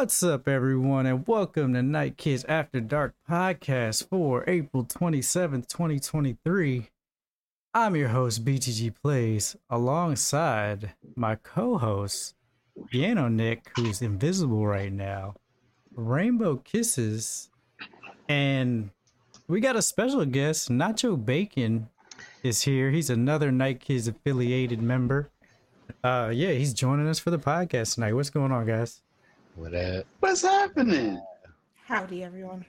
What's up, everyone, and welcome to Night Kids After Dark podcast for April 27th, 2023. I'm your host, BTG Plays, alongside my co host, Yanonick, who's invisible right now, Rainbow Kisses, and we got a special guest, Nacho Bacon is here. He's another Night Kids affiliated member. Uh yeah, he's joining us for the podcast tonight. What's going on, guys? What up? What's happening? Howdy, everyone.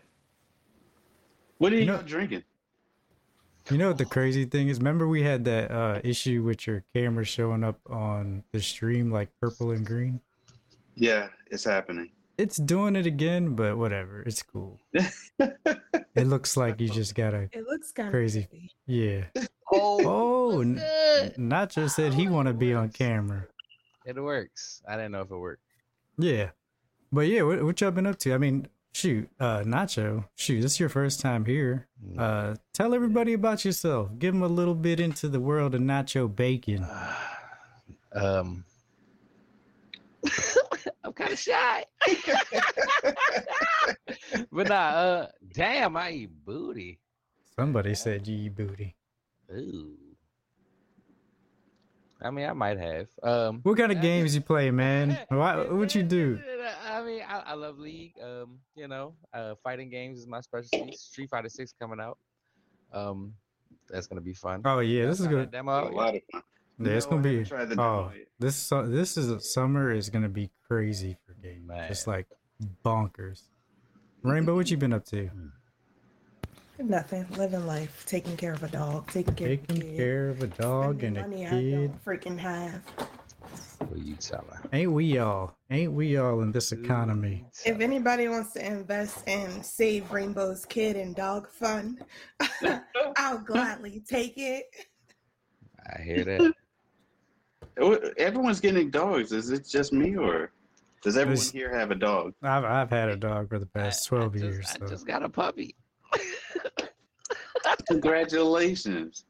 What are you You know- drinking? You know what the crazy thing is? Remember we had that uh issue with your camera showing up on the stream like purple and green? Yeah, it's happening. It's doing it again, but whatever. It's cool. It looks like you just got a It looks kind Crazy. of creepy. yeah. Oh, Oh, what's n- Nacho said he want to be on camera. It works. I didn't know if it worked. Yeah. But yeah, what, what y'all been up to? I mean, shoot, uh Nacho, shoot, this is your first time here. Uh tell everybody about yourself. Give them a little bit into the world of Nacho Bacon. um, I'm kind of shy. but nah, uh, damn, I eat booty. Somebody said you eat booty. Ooh. I mean, I might have. Um, What kind of I games just- you play, man? Why, what you do? I mean, I, I love League. Um, you know, uh, fighting games is my specialty. Street Fighter Six coming out. Um, that's gonna be fun. Oh yeah, this is Got that good. Demo. a lot of fun. Yeah, it's No, gonna be. haven't tried Oh, yet. this su- this is a, summer is gonna be crazy for games. Just like bonkers. Rainbow, what you been up to? Nothing. Living life. Taking care of a dog. Taking care of a Taking kid. care of a dog and spending a money I kid. don't freaking have. What you telling? Ain't we all? Ain't we all in this economy? If anybody wants to invest in Save Rainbow's Kid and Dog Fund, I'll gladly take it. I hear that. Everyone's getting dogs. Is it just me, or does everyone There's- here have a dog? I've I've had a dog for the past I- twelve I just, years. I So. just got a puppy. Congratulations.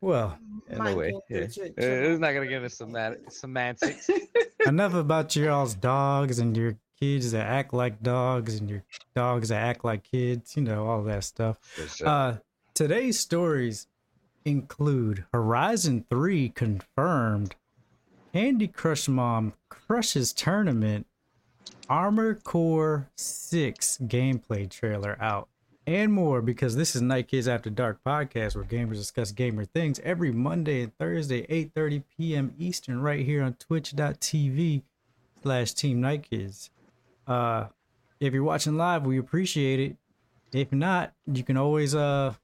Well, In Mine a way, yeah. through Uh, ch- It's not gonna get into semantic, semantics. enough about y'all's dogs and your kids that act like dogs and your dogs that act like kids. You know all that stuff. Sure. Uh, today's stories include Horizon 3 confirmed, Candy Crush Mom crushes tournament, Armored Core 6 gameplay trailer out, and more because this is Night Kids After Dark podcast where gamers discuss gamer things every Monday and Thursday, 8.30 p.m. Eastern, right here on twitch.tv slash Team Night Kids. Uh, if you're watching live, we appreciate it. If not, you can always uh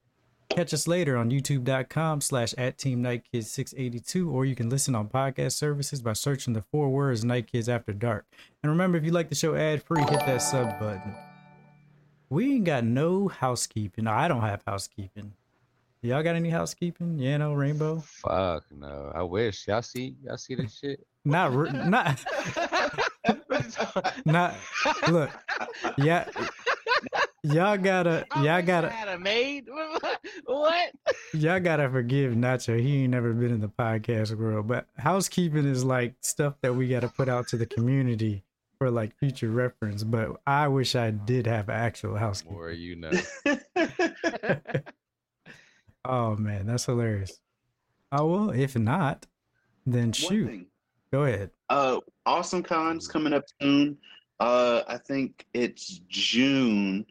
catch us later on youtube.com slash at team night kids 682 or you can listen on podcast services by searching the four words night kids after dark and remember if you like the show ad free hit that sub button we ain't got no housekeeping i don't have housekeeping y'all got any housekeeping yeah no rainbow Fuck no. I wish y'all see y'all see this shit. not re- not not look yeah y'all gotta I y'all wish I gotta had a maid. what? Y'all gotta forgive Nacho. He ain't never been in the podcast world, but housekeeping is like stuff that we gotta put out to the community for like future reference. But I wish I did have actual housekeeping. More you know. Oh man, that's hilarious. Oh well, if not, then shoot. Go ahead. Uh, Awesome Con's coming up soon. Uh, I think it's June,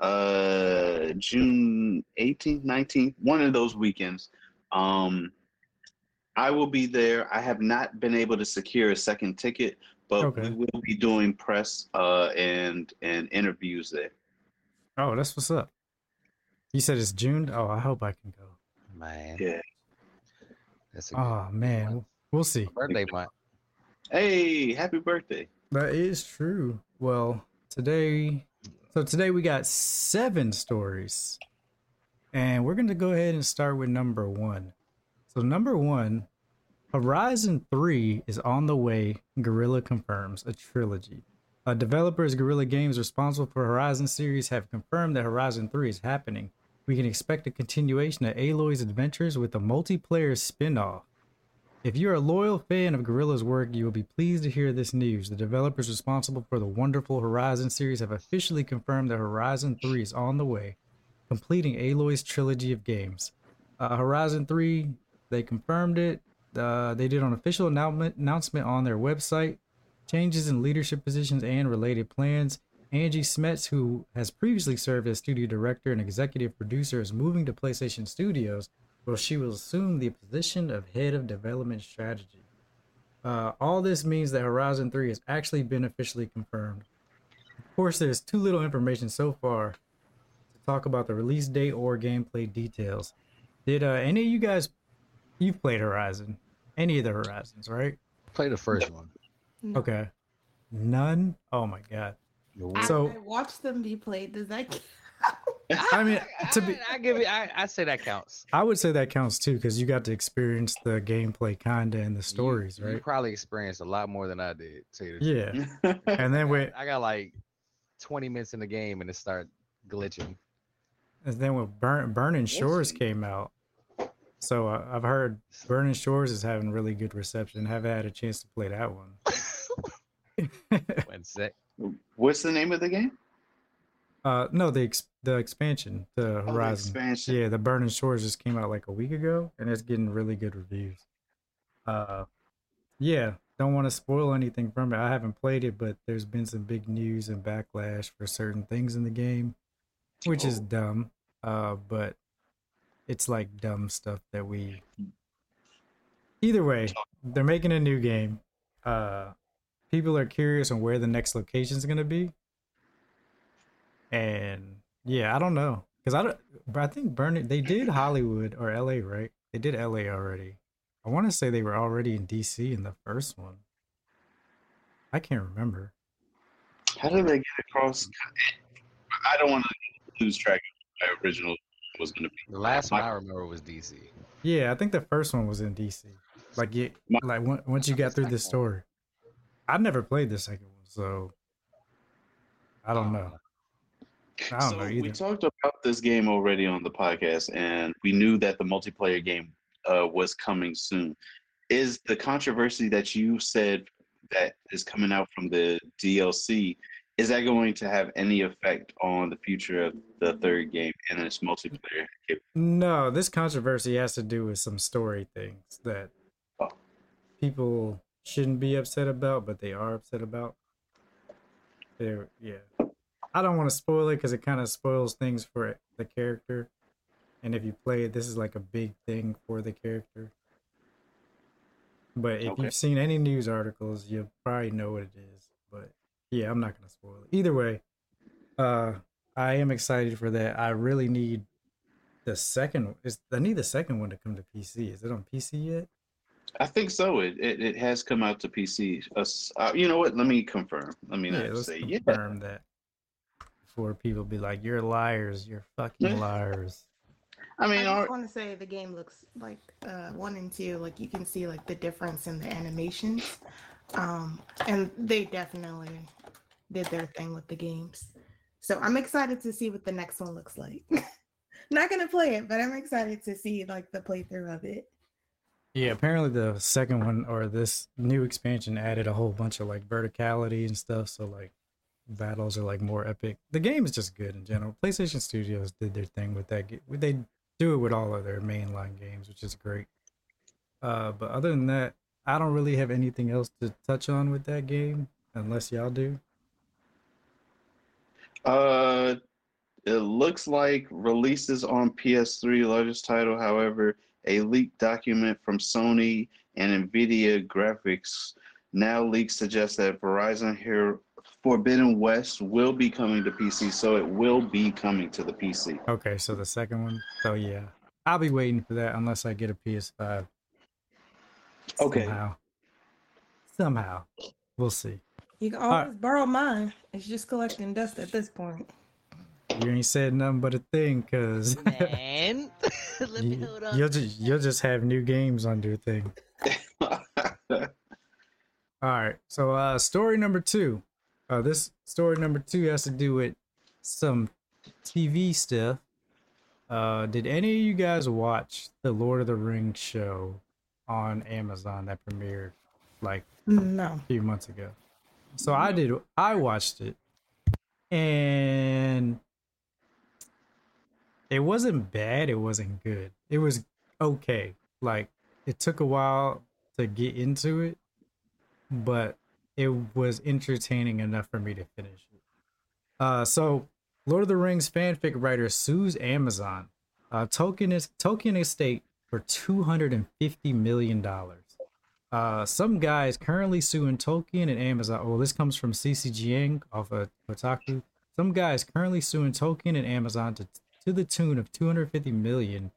uh, June 18th, 19th, one of those weekends. Um, I will be there. I have not been able to secure a second ticket, but Okay. we will be doing press uh, and and interviews there. Oh, that's what's up. You said it's June. Oh, I hope I can go. Man. Yeah. That's a good Oh man, we'll see. birthday month. Hey, happy birthday! That is true. Well, today, so today we got seven stories, and we're going to go ahead and start with number one. So, number one Horizon 3 is on the way, Guerrilla confirms a trilogy. Uh, developers Guerrilla Games responsible for Horizon series have confirmed that Horizon 3 is happening. We can expect a continuation of Aloy's adventures with a multiplayer spin off. If you're a loyal fan of Guerrilla's work, you will be pleased to hear this news. The developers responsible for the wonderful Horizon series have officially confirmed that Horizon 3 is on the way, completing Aloy's trilogy of games. Uh, Horizon 3, they confirmed it. Uh, they did an official announcement, on their website. Changes in leadership positions and related plans. Angie Smets, who has previously served as studio director and executive producer, is moving to PlayStation Studios where she will assume the position of head of development strategy. Uh, all this means that Horizon 3 has actually been officially confirmed. Of course, there's too little information so far to talk about the release date or gameplay details. Did uh, any of you guys, you've played Horizon? Any of the Horizons, right? Play the first one. No. Okay. None? Oh my god. I, So- I watched them be played. Does that count? I mean, to be, I, I give it. I, I say that counts. I would say that counts too because you got to experience the gameplay kinda and the stories, You, you probably experienced a lot more than I did. To you. Yeah. And then when I got like 20 minutes in the game and it started glitching. and then when Burn, Burning Shores came out, so uh, I've heard Burning Shores is having really good reception. Haven't had a chance to play that one. One sec. What's the name of the game? uh, no, the ex- the expansion, the Oh, the Horizon. expansion. Yeah, the Burning Shores just came out like a week ago, and it's getting really good reviews. Uh, yeah, don't want to spoil anything from it. I haven't played it, but there's been some big news and backlash for certain things in the game, which is Oh. dumb. Uh, but it's like dumb stuff that we. Either way, they're making a new game. Uh, people are curious on where the next location is gonna be, and yeah, I don't know because I don't. But I think Burning they did Hollywood or L.A. right? They did L.A. already. I want to say they were already in D.C. in the first one. I can't remember. How did they get across? I don't want to lose track of my original was going to be. The last one I remember was DC. Yeah, I think the first one was in D.C. Like yeah, My- like on- once you got through the story. I've never played the second one, so I don't know. I don't so know we talked about this game already on the podcast, and we knew that the multiplayer game uh, was coming soon. Is the controversy that you said that is coming out from the DLC? Is that going to have any effect on the future of the third game and its multiplayer? No, this controversy has to do with some story things that Oh. people shouldn't be upset about, but they are upset about. They're, yeah. I don't want to spoil it because it kind of spoils things for the character. And if you play it, this is like a big thing for the character. But if Okay. you've seen any news articles, you'll probably know what it is. But yeah, I'm not gonna spoil it. Either way, uh, I am excited for that. I really need the second. Is I need the second one to come to PC. Is it on PC yet? I think so. It it, it has come out to PC. Uh, uh, you know what? Let me confirm. Let me Yeah, not let's say yeah. confirm that before people be like, "You're liars. You're fucking liars." I mean, I just our, want to say the game looks like uh, one and two. Like you can see like the difference in the animations, um, and they definitely did their thing with the games. So I'm excited to see what the next one looks like. Not gonna play it, but I'm excited to see like the playthrough of it. Yeah, apparently the second one or this new expansion added a whole bunch of like verticality and stuff. So like battles are like more epic. The game is just good in general. PlayStation Studios did their thing with that. They do it with all of their mainline games, which is great. Uh, but other than that, I don't really have anything else to touch on with that game, unless y'all do. Uh, it looks like releases on PS3 largest title. However, a leaked document from Sony and Nvidia graphics now leaks suggest that Horizon here Forbidden West will be coming to PC, so it will be coming to the PC. Okay, so the second one. So yeah, I'll be waiting for that unless I get a PS5. Okay. Somehow. Somehow. We'll see. You can right. always borrow mine. It's just collecting dust at this point. You ain't said nothing but a thing, cause Man, let me you, hold on. will just you'll just have new games on your thing. All right. So uh story number two. Uh this story number two has to do with some TV stuff. Uh did any of you guys watch the Lord of the Rings show on Amazon that premiered like No. a few months ago. So I did. I watched it, and it wasn't bad. It wasn't good. It was okay. Like it took a while to get into it, but it was entertaining enough for me to finish it. Uh, so Lord of the Rings fanfic writer sues Amazon, uh, Tolkien is Tolkien estate for two hundred and fifty million dollars. Uh, some guy is currently suing Tolkien and Amazon. Well, this comes from CCGN off of Kotaku. Some guy is currently suing Tolkien and Amazon to to the tune of 250 million.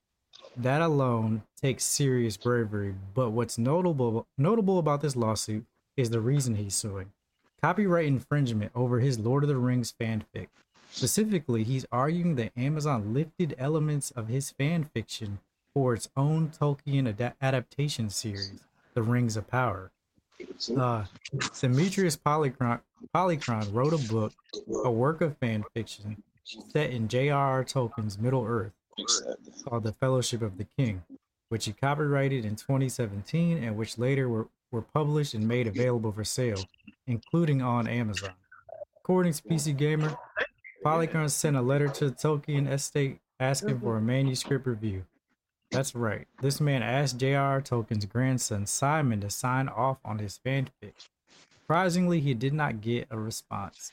That alone takes serious bravery. But what's notable notable about this lawsuit is the reason he's suing: copyright infringement over his Lord of the Rings fanfic. Specifically, he's arguing that Amazon lifted elements of his fan fiction for its own Tolkien ada- adaptation series, The Rings of Power. Uh, Demetrius Polychron, Polychron wrote a book, a work of fan fiction set in J.R.R. Tolkien's Middle Earth called The Fellowship of the King, which he copyrighted in 2017 and which later were, were published and made available for sale, including on Amazon. According to PC Gamer, Polychron sent a letter to the Tolkien estate asking for a manuscript review. That's right. This man asked J.R.R. Tolkien's grandson Simon to sign off on his fanfic. Surprisingly, he did not get a response.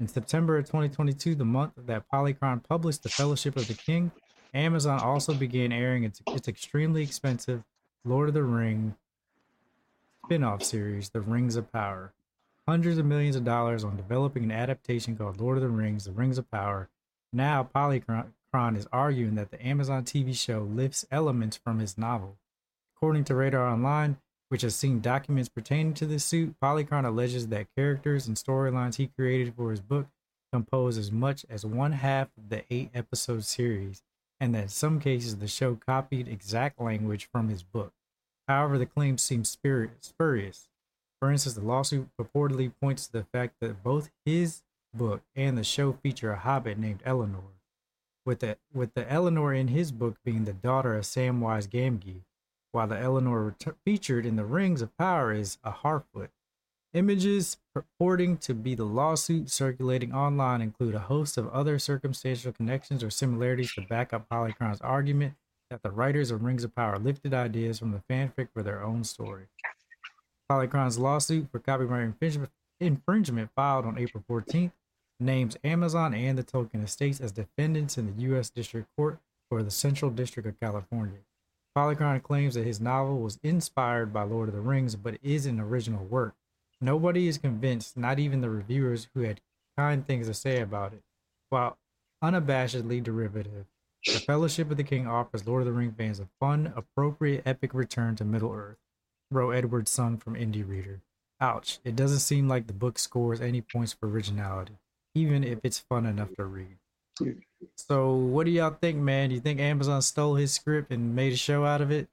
In September of 2022, the month that Polychron published The Fellowship of the King, Amazon also began airing its, its extremely expensive Lord of the Ring spin-off series, The Rings of Power. Hundreds of millions of dollars on developing an adaptation called Lord of the Rings, The Rings of Power. Now Polychron is arguing that the Amazon TV show lifts elements from his novel. According to Radar Online, which has seen documents pertaining to this suit, Polychron alleges that characters and storylines he created for his book compose as much as one half of the eight episode series, and that in some cases the show copied exact language from his book. However, the claims seem spurious. For instance, the lawsuit purportedly points to the fact that both his book and the show feature a hobbit named Eleanor, with the with the Eleanor in his book being the daughter of Samwise Gamgee, while the Eleanor ret- featured in the Rings of Power is a Harfoot. Images purporting to be the lawsuit circulating online include a host of other circumstantial connections or similarities to back up Polychron's argument that the writers of Rings of Power lifted ideas from the fanfic for their own story. Polychron's lawsuit for copyright infringement, infringement filed on April 14th names Amazon and the Tolkien estates as defendants in the U.S. District Court for the Central District of California. Polychron claims that his novel was inspired by Lord of the Rings, but is an original work. Nobody is convinced, not even the reviewers who had kind things to say about it. While unabashedly derivative, The Fellowship of the King offers Lord of the Ring fans a fun, appropriate, epic return to Middle Earth, wrote Edward Sung from Indie Reader. Ouch, it doesn't seem like the book scores any points for originality, even if it's fun enough to read. So, what do y'all think, man? Do you think Amazon stole his script and made a show out of it?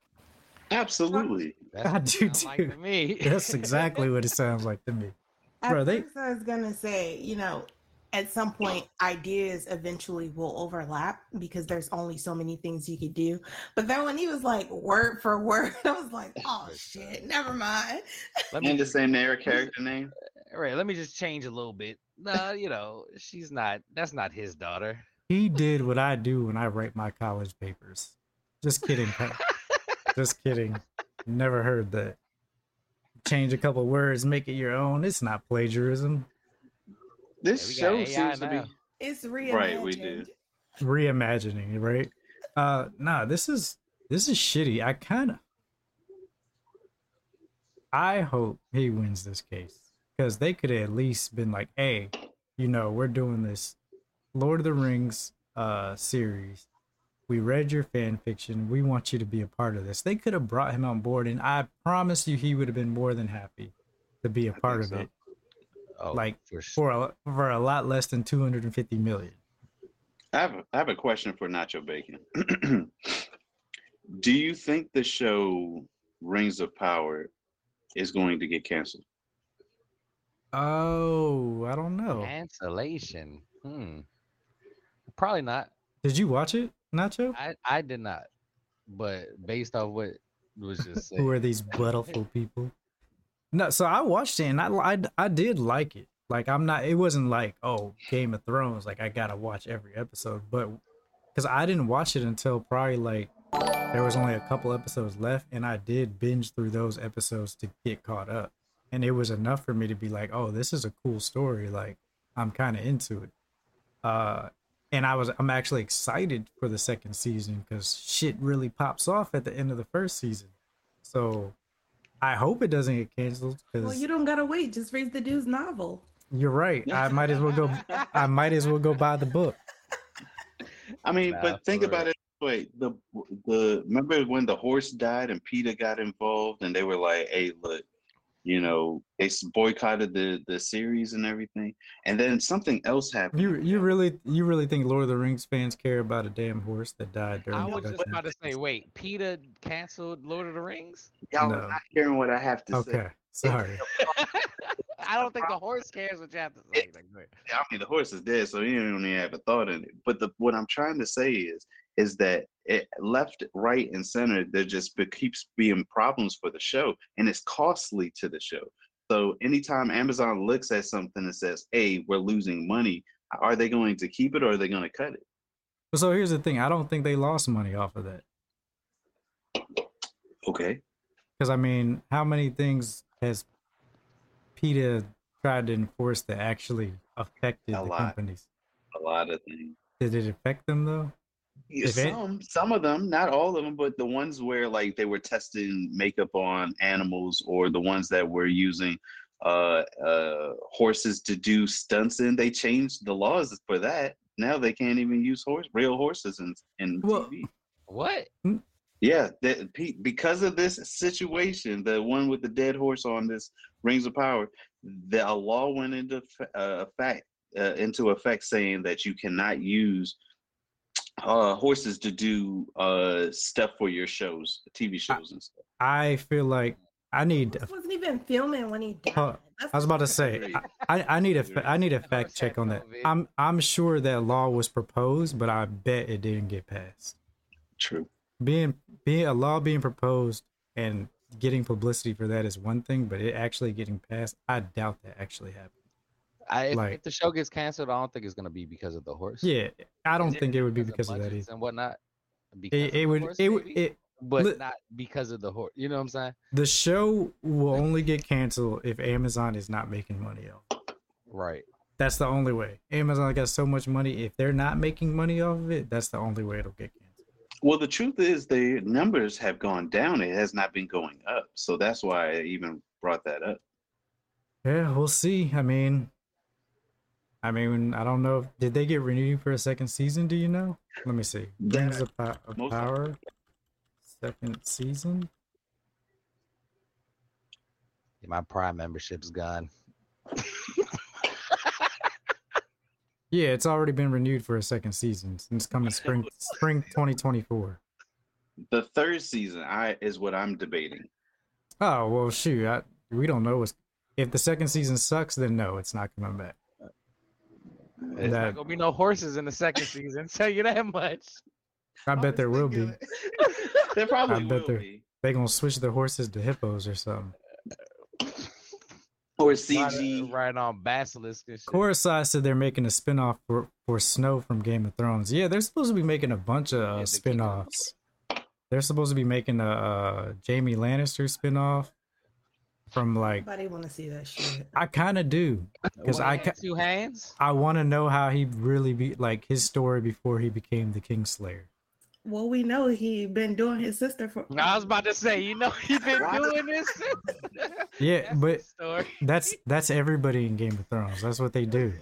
Absolutely. That's I do sound like too. to me. That's exactly what it sounds like to me. At Bro, they- first, I was gonna say, you know, at some point, ideas eventually will overlap because there's only so many things you could do. But then when he was like word for word, I was like, oh shit, never mind. Let And me, the same their character name. all right, let me just change a little bit. Nah, you know, she's not. That's not his daughter. He did what I do when I write my college papers. Just kidding. Just kidding. Never heard that. Change a couple words, make it your own. It's not plagiarism. This Yeah, show AI seems to be. It's reimagined. Right, we do. Reimagining, right? Uh nah, this is this is shitty. I kinda I hope he wins this case. Because they could have at least been like, hey, you know, we're doing this Lord of the Rings uh series. We read your fan fiction. We want you to be a part of this. They could have brought him on board, and I promise you, he would have been more than happy to be a I part of so. it Oh, Like, for sure. for a, for a lot less than 250 million. I have, a, I have a question for Nacho Bacon. Do you think the show Rings of Power is going to get canceled? Oh, I don't know. Cancellation. Hmm. Probably not. Did you watch it, Nacho? I I did not. But based off what was just Who are these beautiful people? No, so I watched it and I, I I did like it. Like I'm not. It wasn't like oh Game of Thrones. Like I gotta watch every episode, but because I didn't watch it until probably like there was only a couple episodes left, and I did binge through those episodes to get caught up, and it was enough for me to be like, oh, this is a cool story. Like I'm kind of into it. Uh, and I was I'm actually excited for the second season because shit really pops off at the end of the first season. So I hope it doesn't get canceled because Well, you don't gotta wait. Just read the dude's novel. you're right. I might as well go. I might as well go buy the book. I mean, Nah, but think for about it. Wait, the the remember when the horse died and PETA got involved and they were like, "Hey, look, you know, they boycotted the the series and everything." And then something else happened. You you really you really think Lord of the Rings fans care about a damn horse that died during I was just about to say, wait, PETA canceled Lord of the Rings? Y'all No. not hearing what I have to say. Okay, sorry. I don't think the horse cares what you have to say. Like. I mean, the horse is dead, so you don't even have a thought in it. But the what I'm trying to say is, is that it left, right, and center, there just keeps being problems for the show, and it's costly to the show. So anytime Amazon looks at something and says, "Hey, we're losing money," are they going to keep it or are they going to cut it? So here's the thing. I don't think they lost money off of that. Okay. Because I mean, how many things has PETA tried to enforce that actually affected A the lot. companies? A lot of things. Did it affect them though? Yeah, some, some of them, not all of them, but the ones where like they were testing makeup on animals, or the ones that were using uh, uh, horses to do stunts in, they changed the laws for that. Now they can't even use horse, real horses in in Well- TV. What? Yeah, that, because of this situation, the one with the dead horse on this Rings of Power, the a law went into uh, effect uh, into effect saying that you cannot use uh, horses to do uh, stuff for your shows, TV shows and stuff. I feel like I need. This wasn't even filming when he died. Huh. That's I was about to say. Agreed. I, I need a I need a fact check on that. I'm I'm sure that law was proposed, but I bet it didn't get passed. True. Being being a law being proposed and getting publicity for that is one thing, but it actually getting passed, I doubt that actually happened. I, if, Like- if the show gets canceled, I don't think it's gonna be because of the horse. Yeah, I don't Is think it would be because of that either. and whatnot. Because It, it the would horse, it would maybe, it but li- not because of the horse. You know what I'm saying? the show will only get canceled if Amazon is not making money off. Right. That's the only way. Amazon got so much money. If they're not making money off of it, that's the only way it'll get canceled. Well, the truth is the numbers have gone down. It has not been going up. So that's why I even brought that up. Yeah, we'll see. I mean, I mean, I don't know. Did they get renewed for a second season? Do you know? Let me see. Rings of, Po- of Power, second season. My Prime membership's gone. Yeah, it's already been renewed for a second season. and It's coming spring spring 2024. The third season, I is what I'm debating. Oh well, shoot. I, we don't know. What's, if the second season sucks, then no, it's not coming back. There's That- not gonna be no horses in the second season. Tell you that much. I bet there will be. there probably I bet will there- be. They gonna switch the horses to hippos or something. Or CG. right on Basilisk and shit. Coruscant said they're making a spinoff for, for Snow from Game of Thrones. Yeah, they're supposed to be making a bunch of Yeah, uh, they keep it- spin-offs. They're supposed to be making a uh, Jaime Lannister spinoff from like Nobody want to see that shit. I kind of do because I hand, ca- two hands. I want to know how he really be like his story before he became the Kingslayer. Well, we know he been doing his sister for. I was about to say, you know, he been doing this. Yeah, That's but that's that's everybody in Game of Thrones. That's what they do.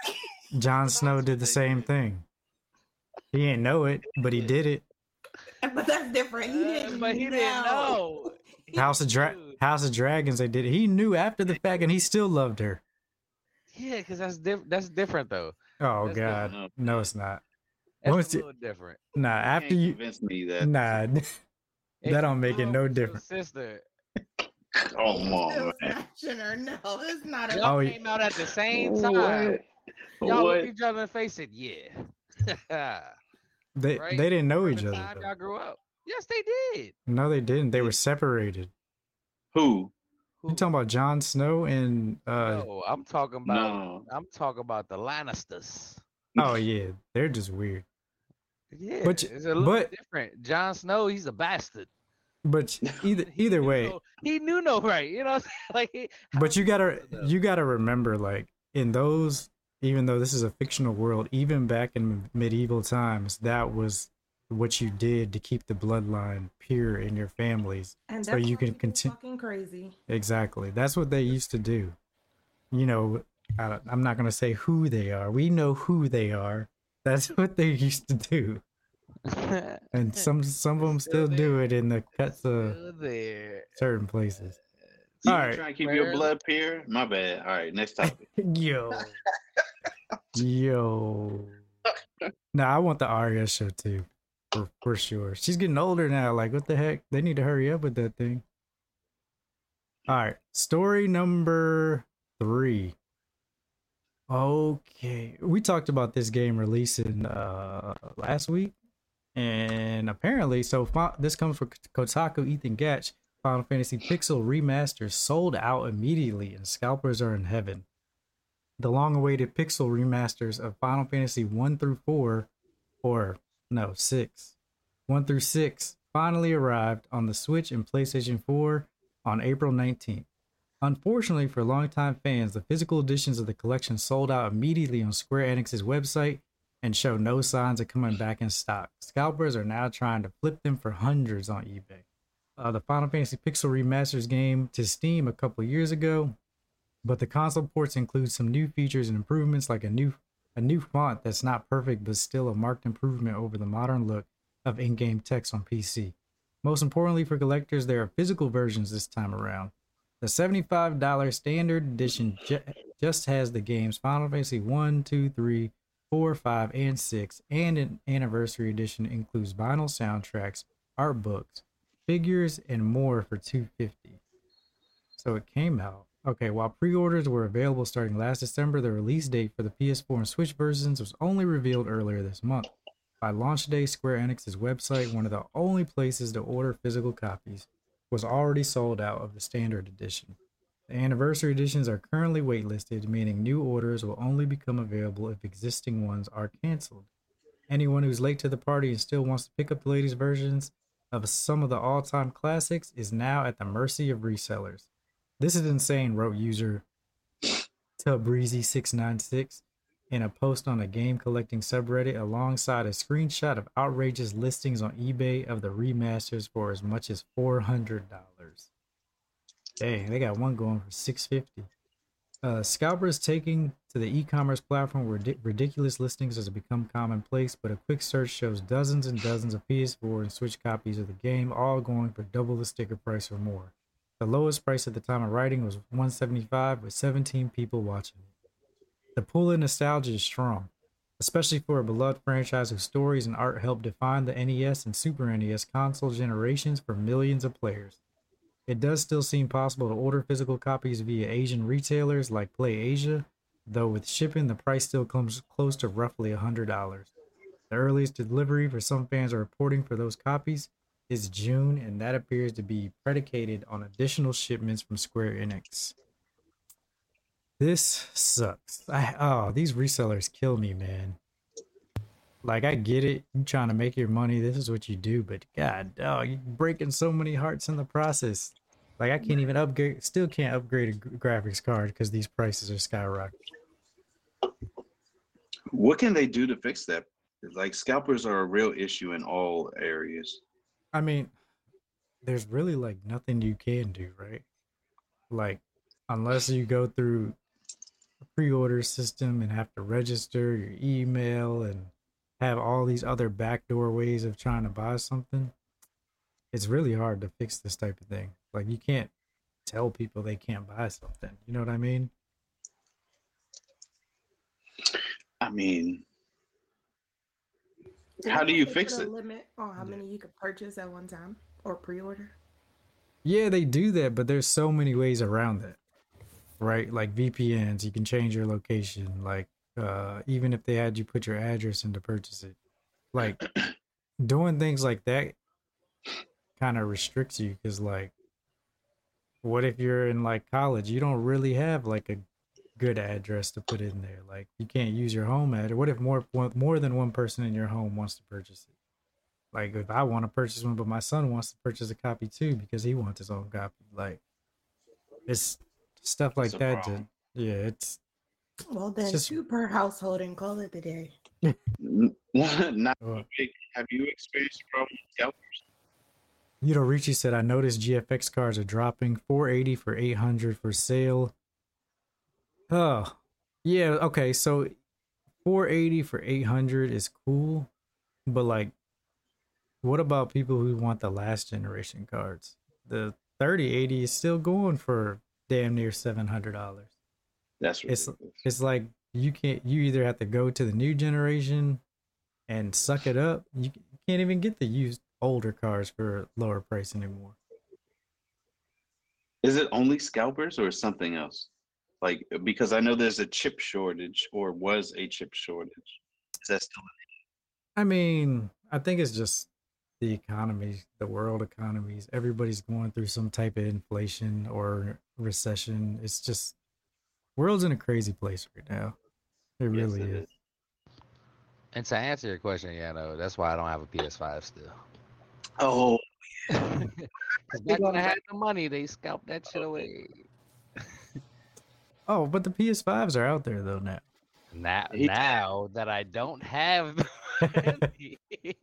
Jon Snow did the same thing. He didn't know it, but he did it. But that's different. He Uh, didn't. but he didn't know. House of Dra- House of Dragons, they did it. He knew after the fact, and he still loved her. Yeah, because that's diff- that's different though. Oh That's God, different. no, it's not. That's Once a you- little different. Nah, Can't after you, convince me that. nah, That don't you make it no your different. Sister, Come on, Still man. smashing her. No, it's not. y'all A, Oh, yeah. came out at the same time. What? Y'all What? looked each other in the face and said, "Yeah." they Right? they didn't know From each the other. time y'all grew up. Yes, they did. No, they didn't. They were separated. Who? You talking about Jon Snow and uh No, I'm talking about. No. I'm talking about the Lannisters. oh yeah, they're just weird. Yeah, But- it's a little but- different. Jon Snow, he's a bastard. But either He either knew way, no- he knew no right. You know, what I'm like. he- but you gotta you gotta remember like in those even though this is a fictional world, even back in medieval times, that was what you did to keep the bloodline pure in your families. And So you can people conti- fucking crazy. Exactly. That's what they used to do. You know, I, I'm not going to say who they are. We know who they are. That's what they used to do. And some some of them still Still do it in the cuts of there. certain places. You All right. trying to keep your blood pure? My bad. All right, next topic. Yo. Yo. No, I want the Arya show too. For, for sure. She's getting older now. Like, what the heck? They need to hurry up with that thing. All right. Story number three. Okay. We talked about this game releasing uh last week. And apparently, so this comes from Kotaku Ethan Gach. Final Fantasy Pixel Remaster sold out immediately, and scalpers are in heaven. The long-awaited Pixel remasters of Final Fantasy 1 through 4, or no, 6, 1 through 6, finally arrived on the Switch and PlayStation 4 on April 19th. Unfortunately for longtime fans, the physical editions of the collection sold out immediately on Square Enix's website and show no signs of coming back in stock. Scalpers are now trying to flip them for hundreds on eBay uh, the Final Fantasy Pixel Remasters game to Steam a couple years ago, but the console ports include some new features and improvements like a new a new font that's not perfect but still a marked improvement over the modern look of in-game text on PC. Most importantly for collectors, there are physical versions this time around. The $75 standard edition ju- just has the games Final Fantasy 1, 2, 3, 4, 5, and 6, and an anniversary edition includes vinyl soundtracks, art books, figures and more for 250 so it came out okay while pre-orders were available starting last december the release date for the ps4 and switch versions was only revealed earlier this month. By launch day square enix's website one of the only places to order physical copies was already sold out of the standard edition. The anniversary editions are currently waitlisted meaning new orders will only become available if existing ones are canceled. Anyone who's late to the party and still wants to pick up the latest versions of some of the all-time classics is now at the mercy of resellers. This is insane, wrote user Tubbreezy696 in a post on a game collecting subreddit alongside a screenshot of outrageous listings on eBay of the remasters for as much as $400. Dang, they got one going for 650. Uh, scalpers taking to the e-commerce platform where ridic- ridiculous listings has become commonplace, but a quick search shows dozens and dozens of PS4 and Switch copies of the game, all going for double the sticker price or more. The lowest price at the time of writing was 175, with 17 people watching. The pool of nostalgia is strong, especially for a beloved franchise whose stories and art helped define the NES and Super NES console generations for millions of players. It does still seem possible to order physical copies via Asian retailers like Play Asia, though with shipping the price still comes close to roughly $100. The earliest delivery for some fans are reporting for those copies is June, and that appears to be predicated on additional shipments from Square Enix. This sucks. I, oh, these resellers kill me, man. Like I get it, you trying to make your money. This is what you do, but God, oh, you're breaking so many hearts in the process. Like I can't even upgrade, still can't upgrade a graphics card because these prices are skyrocketing. What can they do to fix that? Like scalpers are a real issue in all areas. I mean, there's really like nothing you can do, right? Like, unless you go through a pre-order system and have to register your email and have all these other backdoor ways of trying to buy something, it's really hard to fix this type of thing. Like, you can't tell people they can't buy something. You know what I mean? I mean, Did How do you put fix a it? Limit on how many you could purchase at one time or pre-order. Yeah, they do that, but there's so many ways around that. Right? Like VPNs, you can change your location. Like uh even if they had you put your address in to purchase it. Like doing things like that kind of restricts you because like what if you're in like college you don't really have like a good address to put in there like you can't use your home address what if more more than one person in your home wants to purchase it like if i want to purchase one but my son wants to purchase a copy too because he wants his own copy like it's stuff like It's that to, yeah it's Well, then just- two per household and call it the day. Not big. Have you experienced a problem with scalpers? You know, Richie said, I noticed GFX cards are dropping 480 for 800 for sale. Oh, yeah. Okay. So 480 for 800 is cool. But, like, what about people who want the last generation cards? The 3080 is still going for damn near $700. That's It's- ridiculous. It's like you can't, you either have to go to the new generation and suck it up. You can't even get the used older cars for lower price anymore. Is it only scalpers or something else? Like because I know there's a chip shortage or was a chip shortage. Is that still? I mean, I think it's just the economy, the world economies. Everybody's going through some type of inflation or recession. It's just world's in a crazy place right now. It Yes, really it is. And to answer your question, yeah, no, that's why I don't have a PS5 still. Oh, Because back when I had the money, they scalped that shit away. Oh, but the PS5s are out there though now. Now, now that I don't have, the money,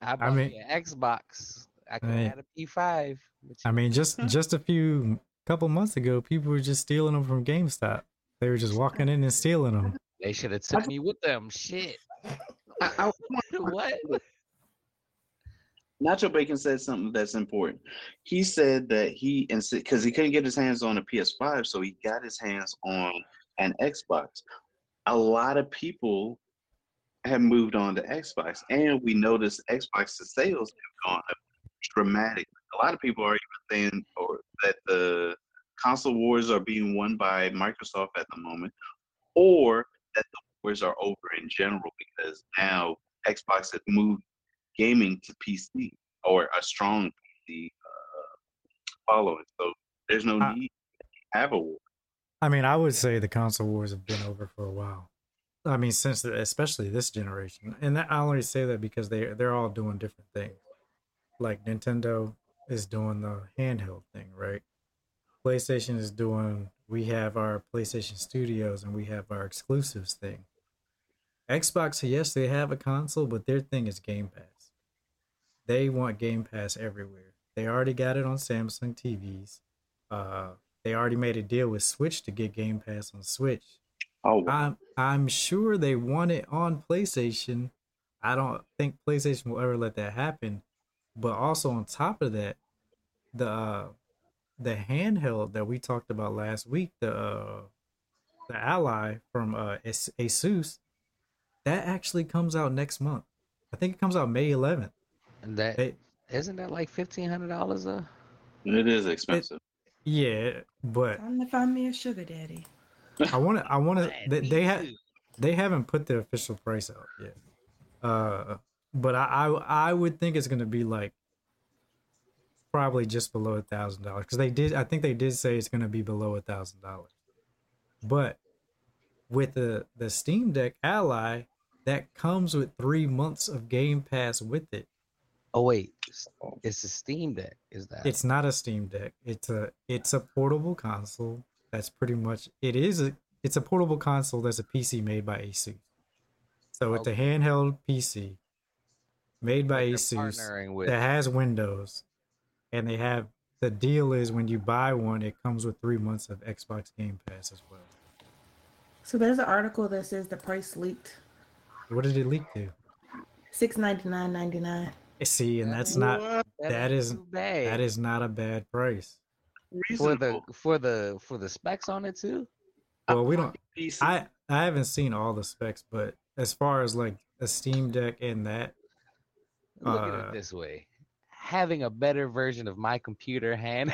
I mean- Xbox. I could I mean- have had a P5. but I mean, just just a few couple months ago, people were just stealing them from GameStop. They were just walking in and stealing them. they should have took me with them. Shit. I, I, what? Nacho Bacon said something that's important. He said that he and because he couldn't get his hands on a PS5, so he got his hands on an Xbox. A lot of people have moved on to Xbox, and we noticed Xbox sales have gone up dramatically. A lot of people are even saying or that the console wars are being won by Microsoft at the moment, or that the wars are over in general because now Xbox has moved gaming to PC or a strong PC uh, following. So there's no Uh, need to have a war. I mean, I would say the console wars have been over for a while. I mean, since the, especially this generation, and that, I only say that because they they're all doing different things. Like Nintendo is doing the handheld thing, right? PlayStation is doing. We have our PlayStation Studios and we have our exclusives thing. Xbox, yes, they have a console, but their thing is Game Pass. They want Game Pass everywhere. They already got it on Samsung TVs. Uh, they already made a deal with Switch to get Game Pass on Switch. Oh. I'm I'm sure they want it on PlayStation. I don't think PlayStation will ever let that happen. But also on top of that, the uh, the handheld that we talked about last week, the uh, the Ally from uh, Asus, that actually comes out next month. I think it comes out May 11th. And that They, isn't that like fifteen hundred dollars a? it is expensive. yeah, but Time to find me a sugar daddy. I want to. I want to. They, me they have. They haven't put the official price out yet. Uh, but I, I I would think it's gonna be like probably just below a thousand dollars because they did. I think they did say it's gonna be below a thousand dollars. But with the the Steam Deck Ally, that comes with three months of Game Pass with it. Oh wait, oh. it's a Steam Deck. Is that? It's not a Steam Deck. It's a it's a portable console. That's pretty much it is a it's a portable console that's a PC made by Asus. So it's a handheld PC made by Like they're Asus with. that has Windows, and they have the deal is when you buy one, it comes with three months of Xbox Game Pass as well. So there's an article that says the price leaked What did it leak to? six ninety nine ninety nine. See, and that's not What? that ain't is- too bad. that is not a bad price. for the for the for the specs on it too. Well, we don't. I I haven't seen all the specs, but as far as like a Steam Deck and that, Look at Uh, it this way: having a better version of my computer hand.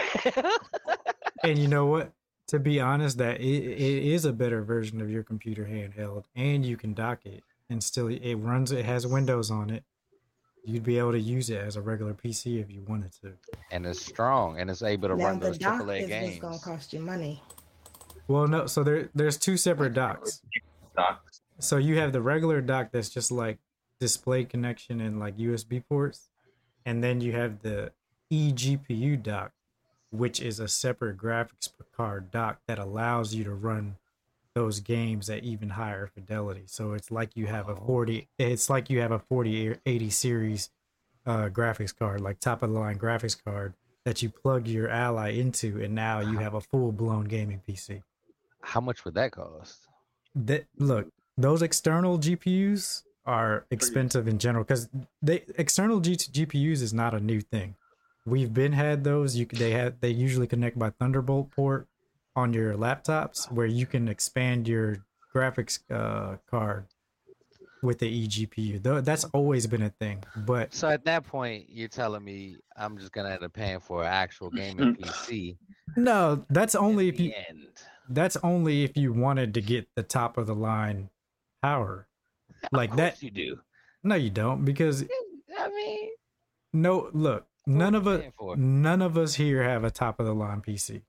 and you know what? To be honest, that it, it is a better version of your computer handheld, and you can dock it, and still it runs. It has Windows on it. You'd be able to use it as a regular PC if you wanted to. and it's strong and it's able to Now run the those dock AAA is what's games. gonna cost you money. Well, no, so there there's two separate docks. Docs. So you have the regular dock that's just like display connection and like USB ports, and then you have the eGPU dock, which is a separate graphics card dock that allows you to run those games at even higher fidelity. So it's like you have a 40 it's like you have a 4080 series uh graphics card, like top of the line graphics card that you plug your ally into and now you have a full-blown gaming PC. How much would that cost? that look those external gpus are expensive in general because they external G- gpus is not a new thing we've been had those you they have they usually connect by thunderbolt port on your laptops where you can expand your graphics uh, card with the eGPU. Though that's always been a thing, but So at that point, you're telling me I'm just gonna end up paying for an actual gaming PC. no, that's only if you end. that's only if you wanted to get the top of the line power. Like Of that course you do. no you don't because I mean, no look, none of us none of us here have a top of the line PC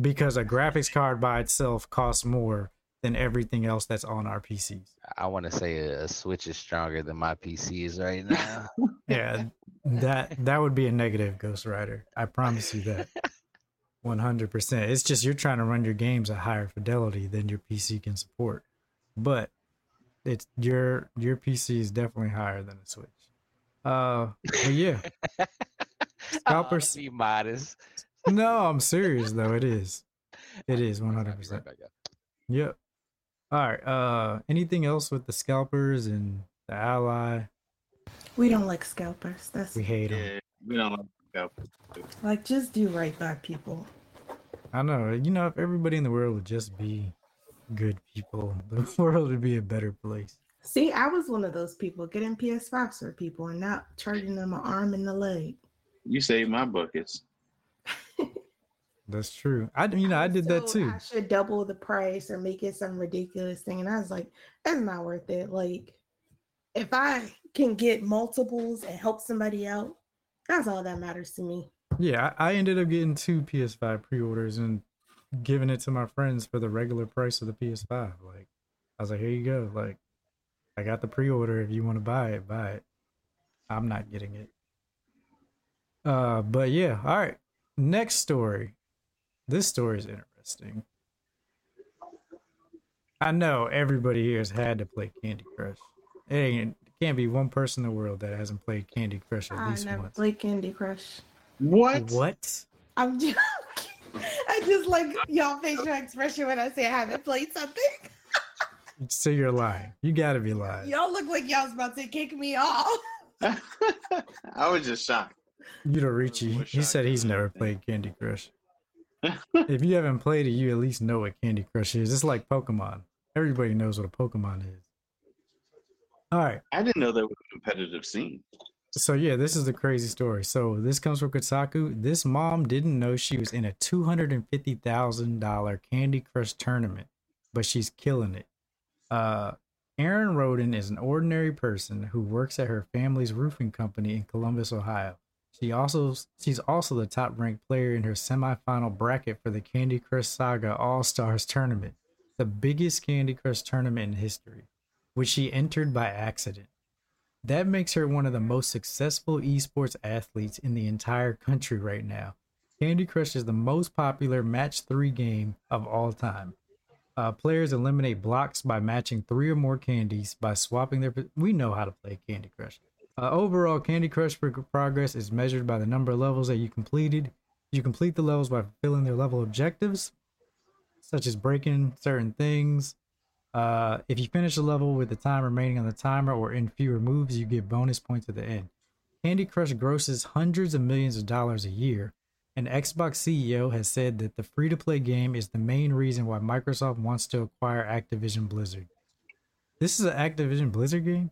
because a graphics card by itself costs more than everything else that's on our PCs. I want to say a, Switch is stronger than my PC is right now. Yeah, that that would be a negative Ghost Rider. I promise you that. 100%. It's just you're trying to run your games at higher fidelity than your PC can support. But it's your your PC is definitely higher than a Switch. Uh, but yeah. Scalpers- Oh, be modest. No, I'm serious though. It is. It is 100%. right. Yep. All right. Uh, anything else with the scalpers and the ally? We don't like scalpers. That's We hate them. Yeah, we don't like scalpers. like just do right by people. I know. You know, if everybody in the world would just be good people, the world would be a better place. See, I was one of those people getting PS5s for people and not charging them an arm and a leg. You saved my buckets. That's true. I, you know, I did that too. I should double the price or make it some ridiculous thing. And I was like, that's not worth it. Like, if I can get multiples and help somebody out, that's all that matters to me. Yeah, I, I ended up getting two PS5 pre-orders and giving it to my friends for the regular price of the PS5. Like, I was like, here you go. Like, I got the pre-order. If you want to buy it, buy it. I'm not getting it. Uh, but yeah, all right. Next story. This story is interesting. I know everybody here has had to play Candy Crush. It ain't can't be one person in the world that hasn't played Candy Crush at I least never once. played Candy Crush. What? What? I'm just, I just like y'all facial expression when I say I haven't played something. So you're lying. You gotta be lying. Y'all look like y'all was about to kick me off. I was just shocked. You know, Richie, Wish he said he's never played Candy Crush. if you haven't played it, you at least know what Candy Crush is. It's like Pokemon. Everybody knows what a Pokemon is. All right. I didn't know there was a competitive scene. So yeah, this is the crazy story. So this comes from Kotaku. This mom didn't know she was in a two hundred and fifty thousand dollar Candy Crush tournament, but she's killing it. Uh, Erin Rodden is an ordinary person who works at her family's roofing company in Columbus, Ohio. She also she's also the top ranked player in her semifinal bracket for the Candy Crush Saga All Stars tournament, the biggest Candy Crush tournament in history, which she entered by accident. That makes her one of the most successful esports athletes in the entire country right now. Candy Crush is the most popular match three game of all time. Uh, players eliminate blocks by matching three or more candies by swapping their. We know how to play Candy Crush. Uh, overall, Candy Crush progress is measured by the number of levels that you completed. You complete the levels by fulfilling their level objectives, such as breaking certain things, uh, if you finish a level with the time remaining on the timer or in fewer moves, you get bonus points at the end. Candy Crush grosses hundreds of millions of dollars a year, and Xbox CEO has said that the free to play game is the main reason why Microsoft wants to acquire Activision Blizzard. This is an Activision Blizzard game?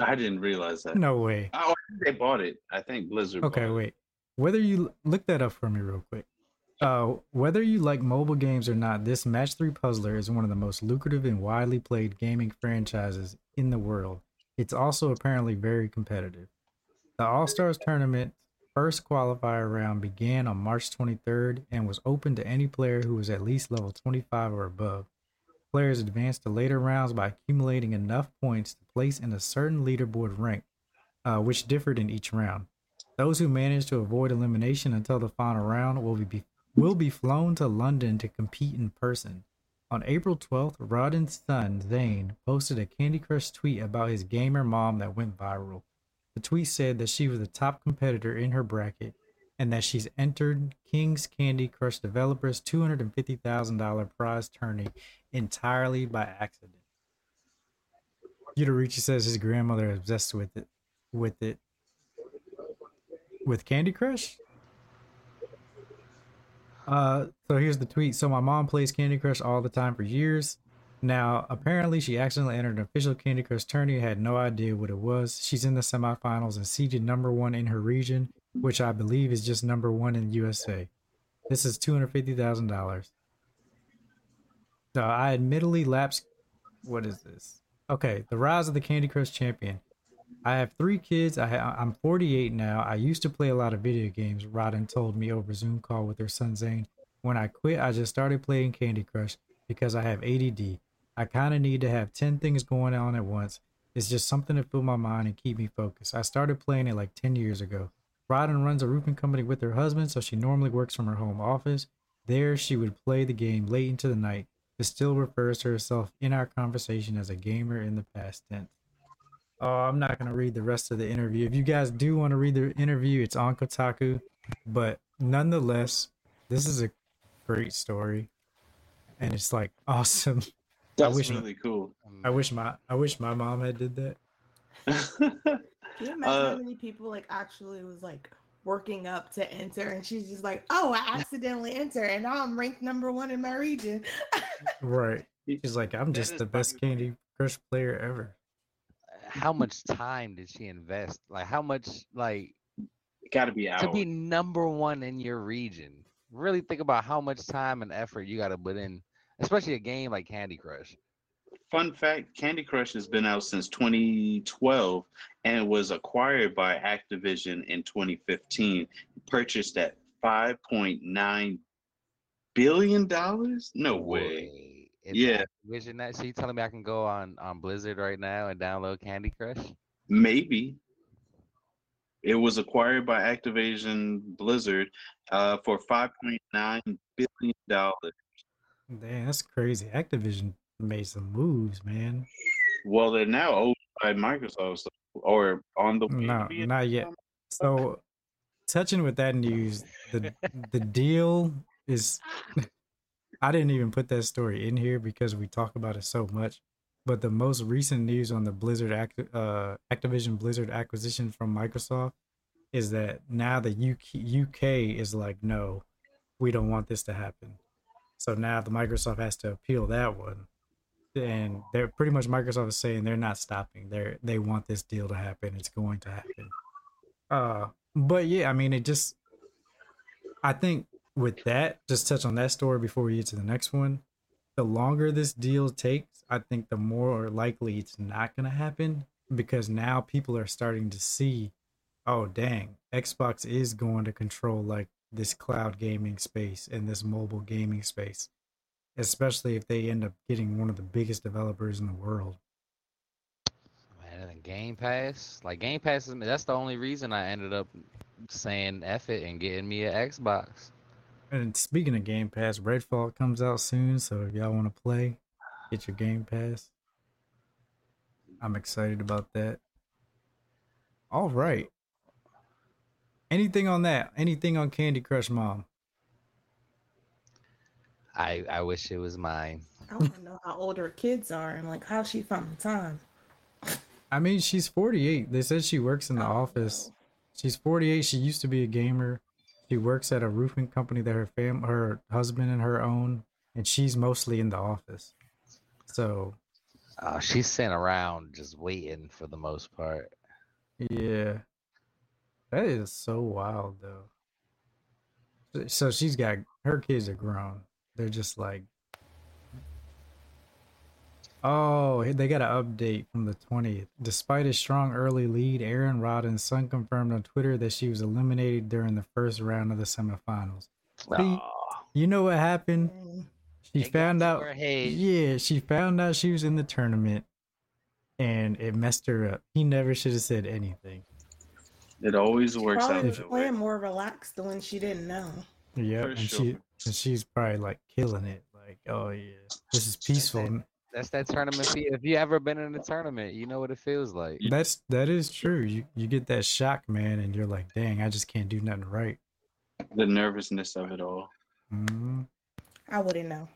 I didn't realize that. No way. Oh, they bought it. I think Blizzard. Okay, bought it. wait. Whether you look that up for me real quick. Uh, whether you like mobile games or not, this Match 3 Puzzler is one of the most lucrative and widely played gaming franchises in the world. It's also apparently very competitive. The All Stars tournament first qualifier round began on March 23rd and was open to any player who was at least level 25 or above. Players advanced to later rounds by accumulating enough points to place in a certain leaderboard rank, uh, which differed in each round. Those who managed to avoid elimination until the final round will be will be flown to London to compete in person. On April 12th, Rodden's son, Zane, posted a Candy Crush tweet about his gamer mom that went viral. The tweet said that she was the top competitor in her bracket and that she's entered King's Candy Crush developers' $250,000 prize tourney entirely by accident. Yudorichi says his grandmother is obsessed with it. With it. With Candy Crush? Uh, so here's the tweet. So my mom plays Candy Crush all the time for years. Now, apparently, she accidentally entered an official Candy Crush tourney. Had no idea what it was. She's in the semifinals and seeded number one in her region, which I believe is just number one in USA. This is two hundred fifty thousand dollars. So I admittedly lapsed. What is this? Okay, the rise of the Candy Crush champion. I have three kids. I ha- I'm 48 now. I used to play a lot of video games. Rodden told me over Zoom call with her son Zane. When I quit, I just started playing Candy Crush because I have ADD. I kind of need to have 10 things going on at once. It's just something to fill my mind and keep me focused. I started playing it like 10 years ago. Rodden runs a roofing company with her husband, so she normally works from her home office. There, she would play the game late into the night, but still refers to herself in our conversation as a gamer in the past tense. Oh, I'm not gonna read the rest of the interview. If you guys do want to read the interview, it's on Kotaku. But nonetheless, this is a great story, and it's like awesome. That's wish- really cool. Um, I wish my I wish my mom had did that. Can you imagine Uh, how many people like actually was like working up to enter and she's just like, oh, I accidentally enter and now I'm ranked number one in my region. Right. She's like, I'm just the best Candy Crush player ever. How much time did she invest? Like how much like it Got to be out to be number one in your region? Really think about how much time and effort you got to put in, especially a game like Candy Crush. Fun fact: Candy Crush has been out since 2012 and was acquired by Activision in 2015. Purchased at 5.9 billion dollars? No way. Wait, it's Yeah. Activision that. So you telling me I can go on on Blizzard right now and download Candy Crush? Maybe. It was acquired by Activision Blizzard uh, for 5.9 billion dollars. Damn, that's crazy. Activision made some moves, man. Well, they're now owned by Microsoft, so, or on the way. No, not yet. So, touching with that news, the the deal is. I didn't even put that story in here because we talk about it so much. But the most recent news on the Blizzard act, uh, Activision Blizzard acquisition from Microsoft is that now the UK, UK is like, no, we don't want this to happen. So now the Microsoft has to appeal that one, and they're pretty much Microsoft is saying they're not stopping. They're they want this deal to happen. It's going to happen. Uh, but yeah, I mean, it just. I think with that, just touch on that story before we get to the next one. The longer this deal takes, I think the more likely it's not going to happen because now people are starting to see, oh dang, Xbox is going to control like this cloud gaming space and this mobile gaming space, especially if they end up getting one of the biggest developers in the world. Man, and a Game Pass, like Game Pass is that's the only reason I ended up saying F it and getting me an Xbox. And speaking of Game Pass, Redfall comes out soon, so if y'all want to play, get your Game Pass. I'm excited about that. All right. Anything on that? Anything on Candy Crush Mom? I I wish it was mine. I want to know how old her kids are and like how she found the time. I mean, she's 48. They said she works in the Oh, office. She's 48. She used to be a gamer. She works at a roofing company that her fam, her husband and her own, and she's mostly in the office. So Uh, she's sitting around just waiting for the most part. Yeah. That is so wild though. So she's got her kids are grown. They're just like Oh, they got an update from the 20th. Despite a strong early lead, Erin Rodden's son confirmed on Twitter that she was eliminated during the first round of the semifinals. See, You know what happened? She it found out. Yeah, she found out she was in the tournament, and it messed her up. He never should have said anything. It always works Probably out was that way. playing more relaxed than when she didn't know. Yeah, For and sure. she and she's probably like killing it. Like, oh yeah, this is peaceful. That's that tournament feel. If you ever been in a tournament, you know what it feels like. That's that is true. You you get that shock, man, and you're like, dang, I just can't do nothing right. The nervousness of it all. Mm-hmm. I wouldn't know.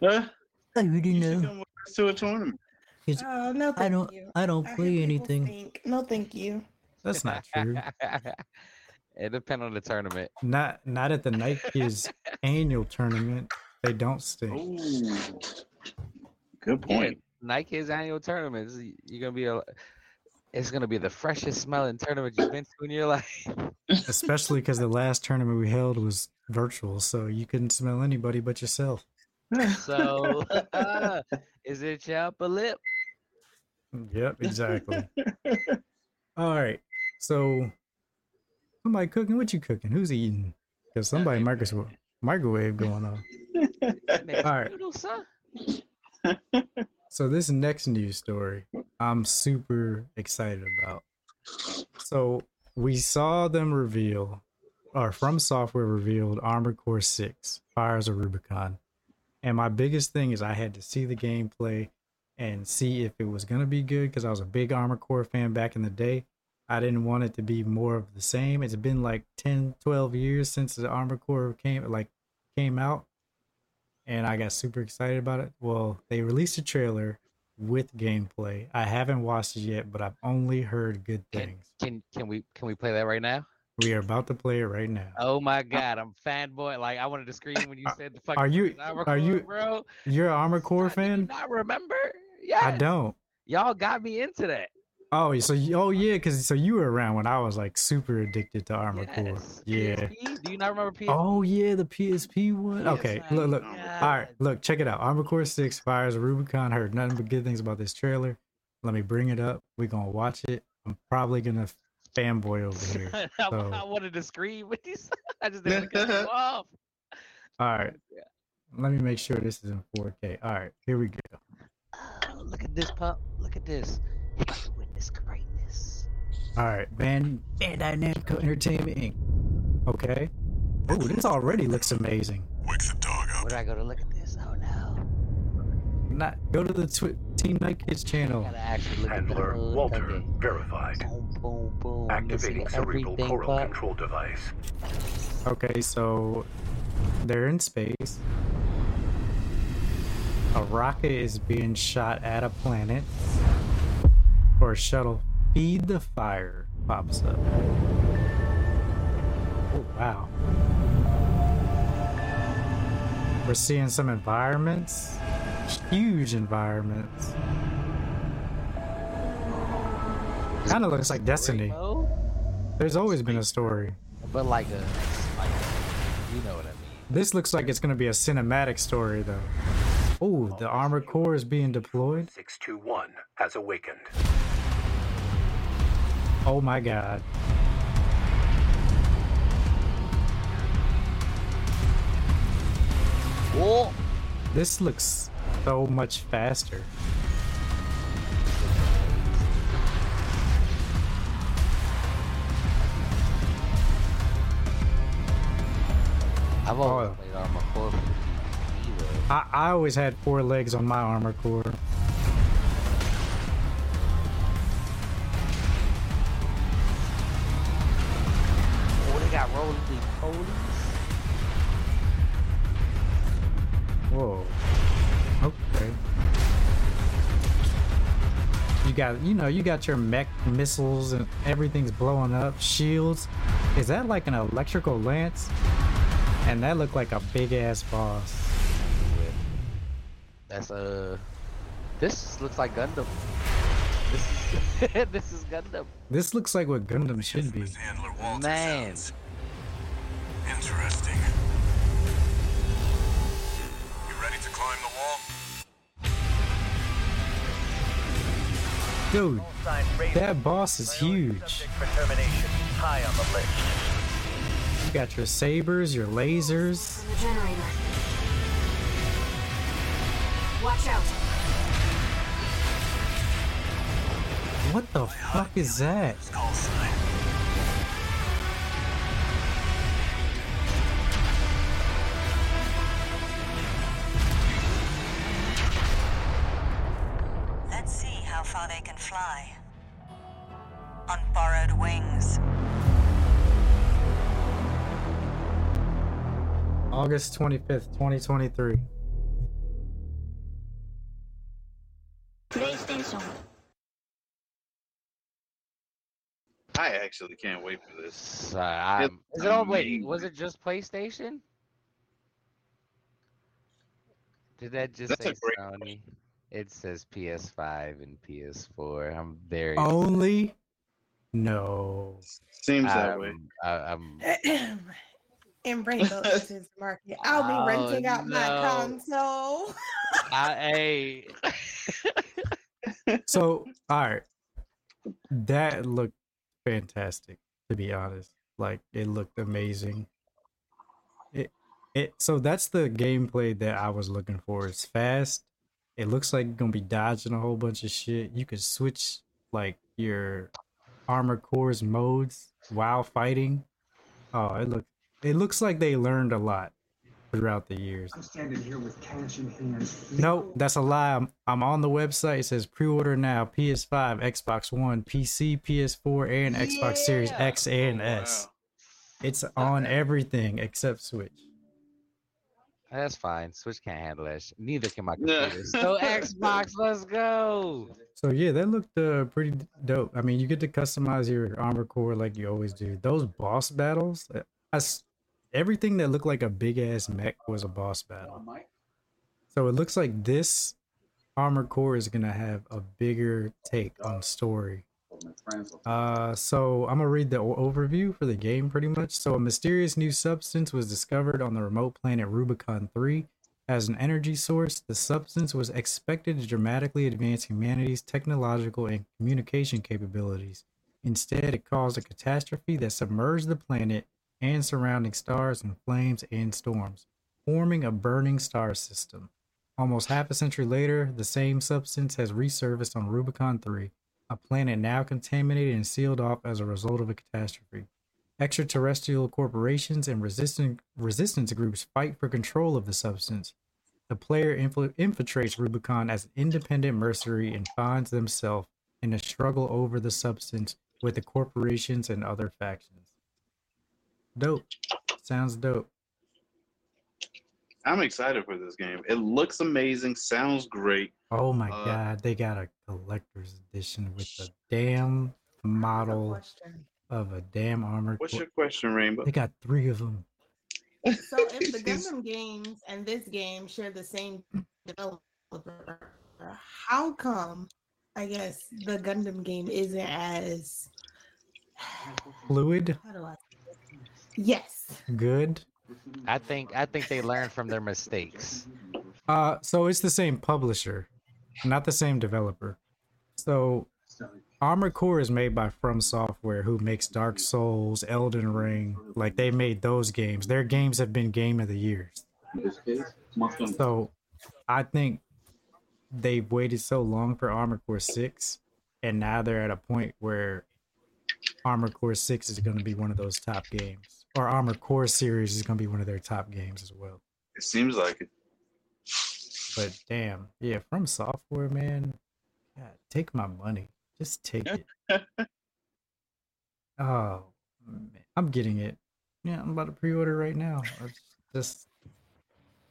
Huh? I You already should come with us to a tournament. It's- Oh no, thank I don't you. I don't I play people anything. think- No, thank you. That's not true. it depends on the tournament. not not at the Night Kids annual tournament. They don't stink. Ooh. Good Yeah, point. Nike's annual tournaments. You're gonna be a. It's gonna be the freshest smelling tournament you've been to in your life. Especially because the last tournament we held was virtual, so you couldn't smell anybody but yourself. So, is it chop a lip? Yep, exactly. All right. So somebody cooking? What you cooking? Who's eating? Because somebody microwave microwave going on. All right. So this next news story, I'm super excited about. So we saw them reveal, or from software revealed, Armored Core Six: Fires of Rubicon. And my biggest thing is I had to see the gameplay and see if it was gonna be good because I was a big Armored Core fan back in the day. I didn't want it to be more of the same. It's been like 10, 12 years since the Armored Core came like came out and I got super excited about it. Well, they released a trailer with gameplay. I haven't watched it yet, but I've only heard good things. can can we can we play that right now? We are about to play it right now. Oh my god, I'm fanboy. Like I wanted to scream when you said the fucking. Are you- phrase, "I'm are you? Bro, you're an Armored Core fan? I remember? Yeah. I don't. Y'all got me into that. Oh, so you, oh yeah, because so you were around when I was like super addicted to Armored Core. Yeah. PSP? Do you not remember PSP? Oh yeah, the PSP one. Yes, Okay, look, look. God. All right, look, check it out. Armored Core Six Fires Rubicon. Heard nothing but good things about this trailer. Let me bring it up. We're gonna watch it. I'm probably gonna fanboy over here. I, So- I wanted to scream with these. I just didn't cut you off. All right. Yeah. Let me make sure this is in 4K. All right, here we go. Oh, look at this pup. Look at this. You got to witness greatness. All right, Band Bandai Namco Entertainment Inc. Okay. Oh, this already looks amazing. Wake the dog up. Where do I go to look at this? Oh no. Not go to the twi- Team Night Kids channel. gotta actually look Handler at the hood. Walter Okay. verified. Boom, boom, boom. Activating Missing cerebral everything, coral pup. control device. Okay, so they're in space. A rocket is being shot at a planet. Or a shuttle. Feed the fire pops up. Oh, wow. We're seeing some environments. Huge environments. Kind of looks like Destiny. There's always been a story. But like a, like you know what I mean. This looks like it's going to be a cinematic story, though. Oh, the armored core is being deployed. 621 has awakened. Oh my god. Oh, This looks so much faster. I've always Oh. played Armored Core for the PvP, though. I, I always had four legs on my Armor core. Got, you know, you got your mech missiles and everything's blowing up. Shields. Is that like an electrical lance? And that looked like a big ass boss. That's uh, this looks like Gundam. This is this is Gundam. This looks like what Gundam should be. Miss Handler Walter Man. interesting. You ready to climb the wall? Dude, that boss is huge. subject for termination. High on the list. You got your sabers, your lasers. The generator. Watch out. What the fuck is that? Fly. On borrowed wings. August 25th, 2023. PlayStation. I actually can't wait for this. Uh, I'm, is it on? Wait, was it just PlayStation? Did that just That's say a great Sony? It says PS5 and PS4. I'm very. Only? No. Seems that way. I'm, I- I'm in Rainbow Six Market. I'll be Oh, renting out my console. I, hey. So, all right. That looked fantastic, to be honest. Like, it looked amazing. It, it, so that's the gameplay that I was looking for. It's fast. It looks like you're gonna be dodging a whole bunch of shit. You can switch like your armor cores modes while fighting. Oh, it look it looks like they learned a lot throughout the years. I'm standing here with cash in hand. Nope, that's a lie. I'm, I'm on the website. It says pre-order now. PS5, Xbox One, PC, PS4, and Xbox Series X and S. It's on everything except Switch. That's fine. Switch can't handle that. Shit. Neither can my computer. So Xbox, let's go. So yeah, that looked uh, pretty dope. I mean, you get to customize your armor core like you always do. Those boss battles, uh, I s everything that looked like a big ass mech was a boss battle. So it looks like this armor core is gonna have a bigger take on story. Uh, so I'm gonna read the overview for the game pretty much. So a mysterious new substance was discovered on the remote planet Rubicon 3 as an energy source. The substance was expected to dramatically advance humanity's technological and communication capabilities. Instead, it caused a catastrophe that submerged the planet and surrounding stars in flames and storms, forming a burning star system. Almost half a century later, the same substance has resurfaced on Rubicon 3, a planet now contaminated and sealed off as a result of a catastrophe. Extraterrestrial corporations and resistance, resistance groups fight for control of the substance. The player infil- infiltrates Rubicon as an independent mercenary and finds themselves in a struggle over the substance with the corporations and other factions. Dope. Sounds dope. I'm excited for this game. It looks amazing. Sounds great. Oh my Uh, god, they got a collector's edition with a damn model of a damn armored What's your question, Rainbow? They got three of them. So if the Gundam games and this game share the same developer, how come? I guess the Gundam game isn't as Fluid, how do I? Yes. good. I think I think they learned from their mistakes. Uh, so it's the same publisher, not the same developer. So Armored Core is made by From Software, who makes Dark Souls, Elden Ring. Like they made those games. Their games have been game of the years. So I think they've waited so long for Armored Core 6, and now they're at a point where Armored Core 6 is going to be one of those top games. Or Armored Core series is going to be one of their top games as well. It seems like it. But damn, yeah, from software, man. God, take my money. Just take it. oh, man. I'm getting it. Yeah, I'm about to pre-order right now. It's just,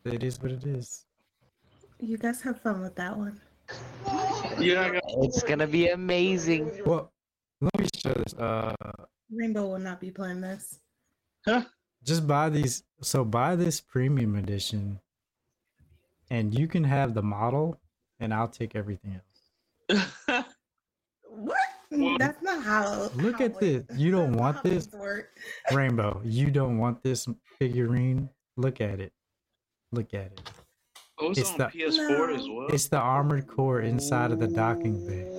it is what it is. You guys have fun with that one. You're not gonna It's gonna be amazing. Well, let me show this. Uh, Rainbow will not be playing this. Just buy these. So buy this premium edition, and you can have the model, and I'll take everything else. What? That's not how. Look how at it- this. You don't want this? Rainbow, you don't want this figurine? Look at it. Look at it. Oh, it's, It's on the- PS4 as well. It's the armored core inside of the docking bay.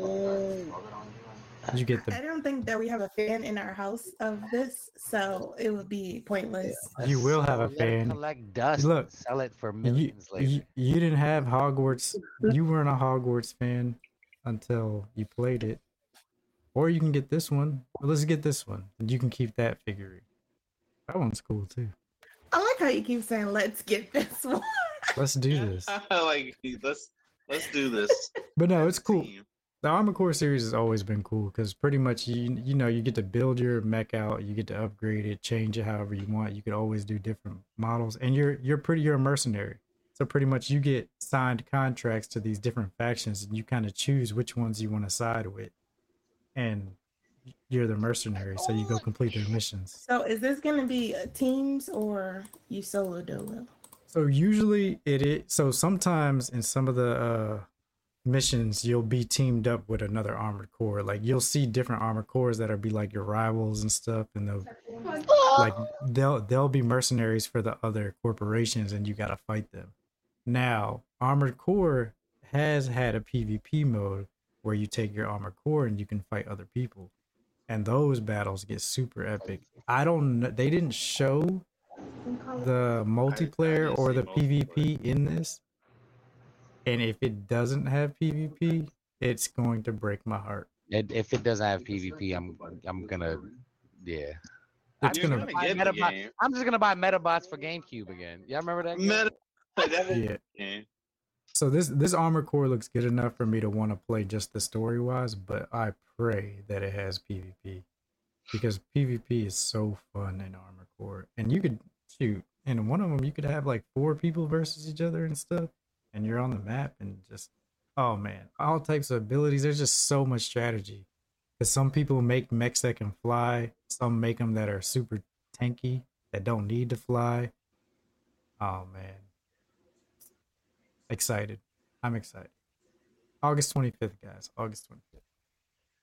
You get the I don't think that we have a fan in our house of this, so it would be pointless. You will have a Let it fan. Collect dust. Look, and sell it for you, millions later. you, you didn't have Hogwarts. You weren't a Hogwarts fan until you played it. Or you can get this one. Well, let's get this one. And you can keep that figurine. That one's cool too. I like how you keep saying, "Let's get this one." Let's do this. like let's let's do this. But no, it's cool. The Armor Core series has always been cool because pretty much you you know you get to build your mech out, you get to upgrade it, change it however you want. You could always do different models, and you're you're pretty you're a mercenary. So pretty much you get signed contracts to these different factions, and you kind of choose which ones you want to side with, and you're the mercenary. So you go complete their missions. So, is this going to be uh, teams or you solo do dolo? So usually it is. So sometimes in some of the uh, missions, you'll be teamed up with another armored core. Like you'll see different armored cores that'll be like your rivals and stuff, and they'll like they'll they'll be mercenaries for the other corporations, and you gotta fight them. Now, armored core has had a PvP mode where you take your armored core and you can fight other people, and those battles get super epic. I don't. know They didn't show the multiplayer or the PvP in this. And if it doesn't have PvP, it's going to break my heart. And if it doesn't have PvP, I'm I'm gonna yeah. It's I'm, gonna just gonna buy get the Metabot- game. I'm just gonna buy Metabots for GameCube again. Y'all remember that? game? Meta. that yeah. yeah. So this this armor core looks good enough for me to want to play just the story wise, but I pray that it has PvP because PvP is so fun in armor core, and you could shoot in one of them. You could have like four people versus each other and stuff, and you're on the map and just oh man, all types of abilities. There's just so much strategy. Because some people make mechs that can fly, some make them that are super tanky that don't need to fly. Oh man, excited. I'm excited. August 25th, guys. August 25th.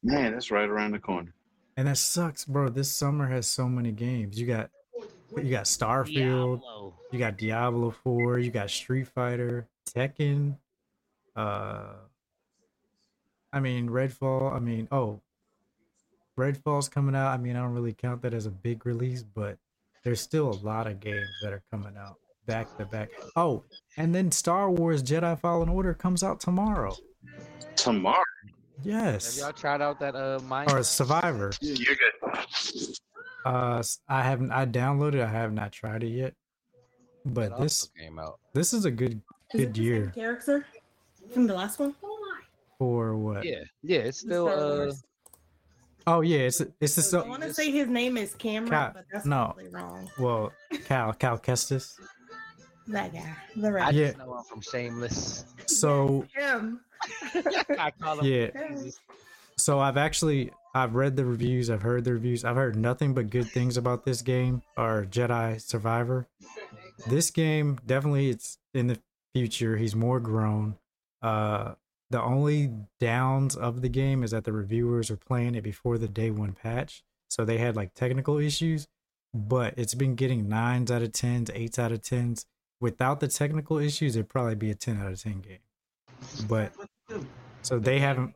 Man, that's right around the corner. And that sucks, bro. This summer has so many games. You got you got Starfield, Diablo. you got Diablo 4, you got Street Fighter, Tekken, uh I mean Redfall, I mean, oh, Redfall's coming out. I mean, I don't really count that as a big release, but there's still a lot of games that are coming out back to back. Oh, and then Star Wars Jedi Fallen Order comes out tomorrow. Tomorrow. Yes. Have y'all tried out that uh mine? Or Survivor. You're good. Uh, s- I haven't. I downloaded. I have not tried it yet. But this came out. this is a good Is it good the same year character from the last one? for what? Yeah, yeah, it's still uh Oh yeah, it's it's the I want to say his name is Cameron, Cal- but that's no. probably wrong. well Cal Cal Kestis. That guy, the I right. Yeah. just know him from Shameless. So him. I call him yeah, so I've actually I've read the reviews. I've heard the reviews. I've heard nothing but good things about this game or Jedi Survivor. This game definitely it's in the future. He's more grown. Uh, the only downs of the game is that the reviewers are playing it before the day one patch, so they had like technical issues. But it's been getting nines out of tens, eights out of tens. Without the technical issues, it'd probably be a ten out of ten game. But so they haven't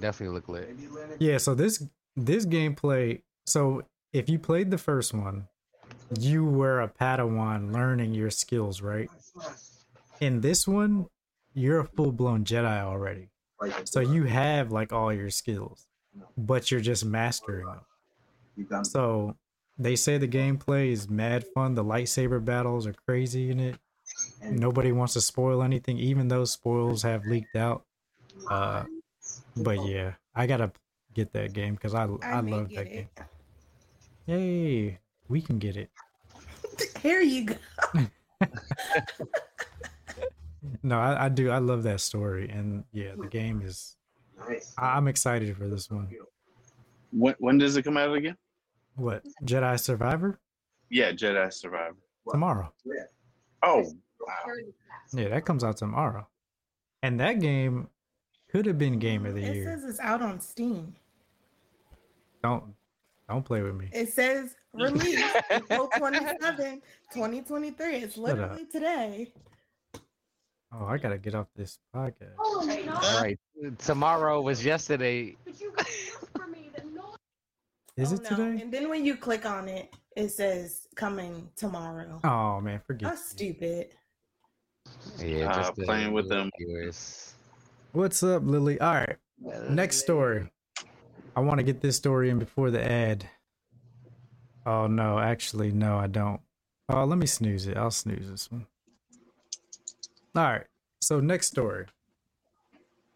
definitely look lit. yeah, so this this gameplay, so if you played the first one, you were a Padawan learning your skills, right? In this one, you're a full-blown Jedi already. So you have like all your skills, but you're just mastering them. So they say the gameplay is mad fun. The lightsaber battles are crazy in it. Nobody wants to spoil anything, even though spoils have leaked out. Uh, but yeah, I gotta get that game because I I, may love that it. game. Hey, we can get it. Here you go. No, I, I do. I love that story, and yeah, the game is. I- I'm excited for this one. When when does it come out again? What Jedi Survivor Yeah, Jedi Survivor. tomorrow? Yeah. Oh, wow. Yeah, that comes out tomorrow, and that game could have been game of the It year. It says it's out on Steam. Don't don't play with me. It says release April 27, 2023. It's literally today. Oh, I gotta get off this podcast. All right, tomorrow was yesterday. Is Oh, it no. today? And then when you click on it, it says coming tomorrow. Oh man, forget. It. That's stupid. Yeah, Uh, just the playing with them. viewers. What's up, Lily? All right, next story. I want to get this story in before the ad. Oh no, actually, no, I don't. Oh, let me snooze it. I'll snooze this one. All right. So next story.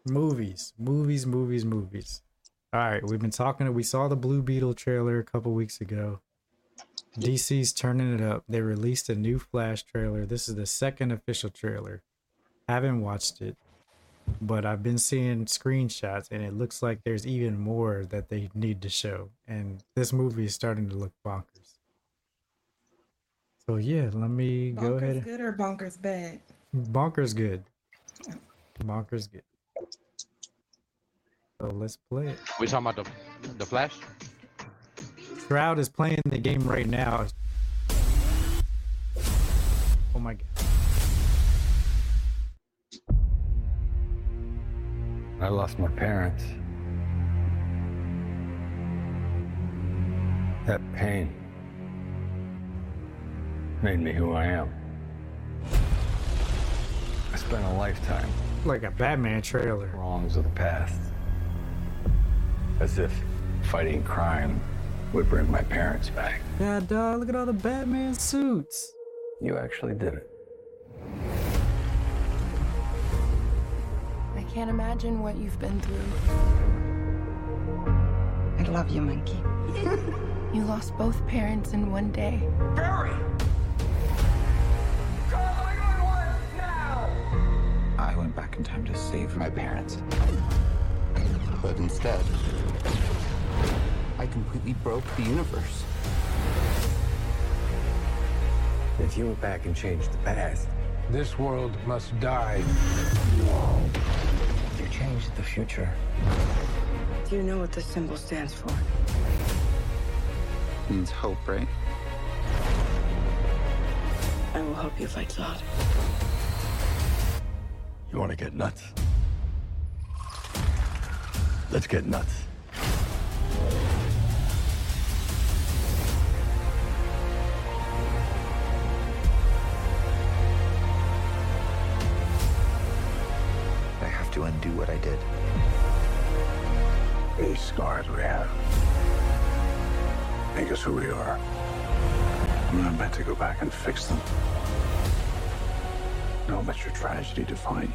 Movies, movies, movies, movies. All right, we've been talking. We saw the Blue Beetle trailer a couple weeks ago. DC's turning it up. They released a new Flash trailer. This is the second official trailer. Haven't watched it, but I've been seeing screenshots, and it looks like there's even more that they need to show. And this movie is starting to look bonkers. So yeah, let me go ahead. Bonkers good or bonkers bad? Bonkers good. Bonkers good. So let's play it. We talking about the the Flash? Shroud is playing the game right now. Oh my god. I lost my parents. That pain made me who I am. I spent a lifetime Like a Batman trailer. wrongs of the past. As if fighting crime would bring my parents back. God, dog, look at all the Batman suits. You actually did it. I can't imagine what you've been through. I love you, Monkey. You lost both parents in one day. Barry! I went back in time to save my parents. But instead, I completely broke the universe. If you went back and changed the past, This world must die. you changed the future. Do you know what this symbol stands for? It means hope, right? I will help you fight Zod. You want to get nuts? Let's get nuts. I have to undo what I did. These scars we have make us who we are. I'm not meant to go back and fix them. Don't let your tragedy define you.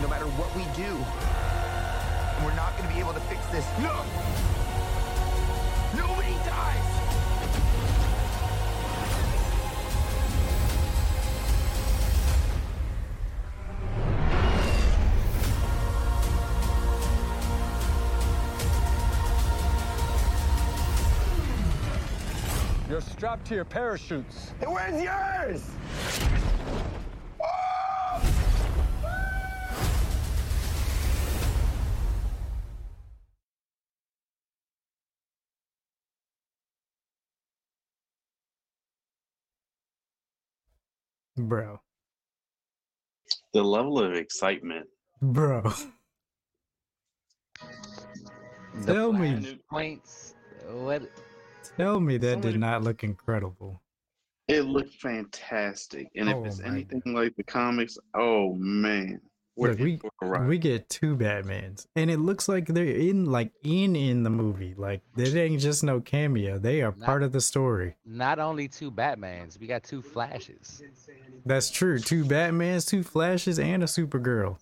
No matter what we do, we're not going to be able to fix this. No! Nobody dies! You're strapped to your parachutes. Where's yours? Bro. The level of excitement. Bro. Tell me. Points. What? Tell me that Somebody- did not look incredible. It looked fantastic. And if Oh it's my anything like the comics, oh man. We're Look, we for a ride. we get two Batmans, and it looks like they're in like in in the movie. Like they ain't just no cameo; they are Not- part of the story. Not only two Batmans, we got two Flashes That's true. Two Batmans, two Flashes, and a Supergirl,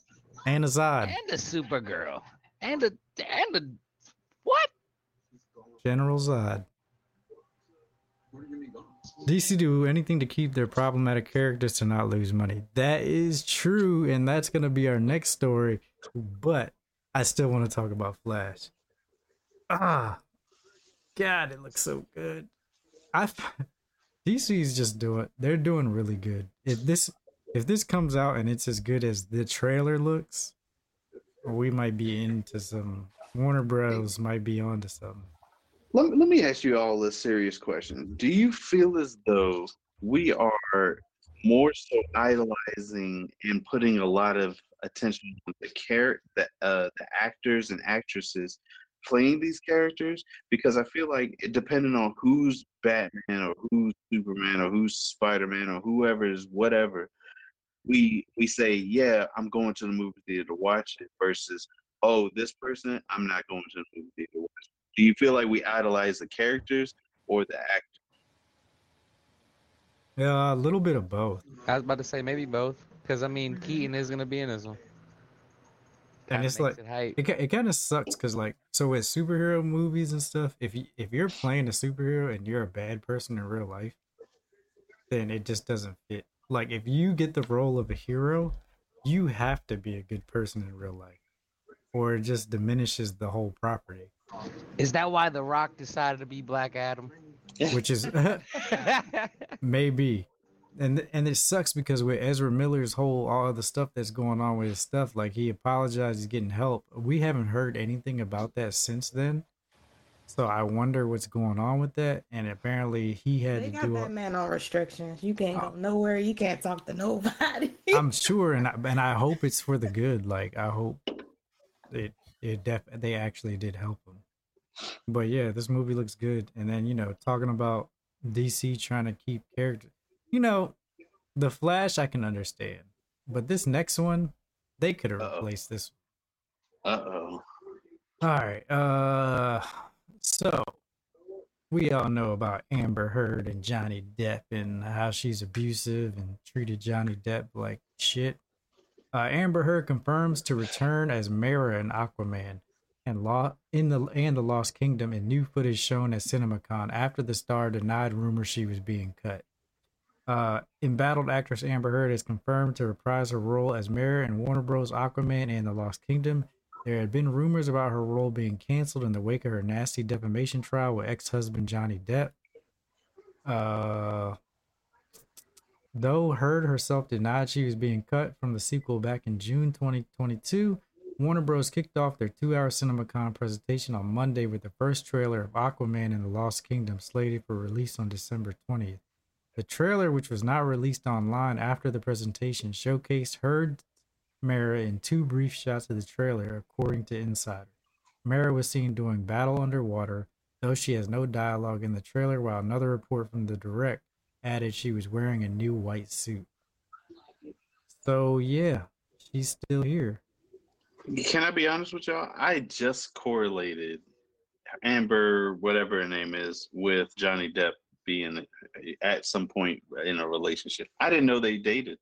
and a Zod. and a Supergirl and a and a what? General Zod. DC do anything to keep their problematic characters to not lose money. That is true, and that's gonna be our next story. But I still want to talk about Flash. Ah, God, it looks so good. I DC is just doing. They're doing really good. If this if this comes out and it's as good as the trailer looks, we might be into some Warner Bros. might be onto something. Let let me ask you all a serious question. Do you feel as though we are more so idolizing and putting a lot of attention on the character, the, uh, the actors and actresses playing these characters? Because I feel like depending on who's Batman or who's Superman or who's Spider Man or whoever is whatever, we we say, yeah, I'm going to the movie theater to watch it versus, oh, this person, I'm not going to the movie theater to watch. It. Do you feel like we idolize the characters or the actors? Yeah, a little bit of both. I was about to say maybe both, because I mean Keaton is gonna be in this one. and Kinda it's like it, it, it kind of sucks because like so with superhero movies and stuff if you if you're playing a superhero and you're a bad person in real life then it just doesn't fit like if you get the role of a hero you have to be a good person in real life or it just diminishes the whole property Is that why The Rock decided to be Black Adam? which is maybe and and it sucks because with Ezra Miller's whole all the stuff that's going on with his stuff, like he apologized, he's getting help. We haven't heard anything about that since then. So I wonder what's going on with that. And apparently he had They to got do. that A, man on restrictions. You can't go oh. nowhere. You can't talk to nobody. I'm sure, and I, and I hope it's for the good. Like I hope it it def they actually did help him. But yeah, this movie looks good. And then you know, talking about DC trying to keep character, you know, the Flash I can understand, but this next one they could have replaced this. Uh oh. All right, uh, so we all know about Amber Heard and Johnny Depp and how she's abusive and treated Johnny Depp like shit. Uh, Amber Heard confirms to return as Mara in Aquaman and law in the and the Lost Kingdom in new footage shown at CinemaCon after the star denied rumors she was being cut. Uh, embattled actress Amber Heard is confirmed to reprise her role as Mara in Warner Bros. Aquaman and the Lost Kingdom. There had been rumors about her role being canceled in the wake of her nasty defamation trial with ex-husband Johnny Depp. Uh, though Heard herself denied she was being cut from the sequel back in June 2022, Warner Bros. kicked off their two-hour CinemaCon presentation on Monday with the first trailer of Aquaman and the Lost Kingdom slated for release on December 20th. The trailer, which was not released online after the presentation, showcased Heard Mara in two brief shots of the trailer, according to Insider. Mara was seen doing battle underwater, though she has no dialogue in the trailer, while another report from the direct added she was wearing a new white suit. So, yeah, she's still here. Can I be honest with y'all? I just correlated Amber, whatever her name is, with Johnny Depp being at some point in a relationship. I didn't know they dated.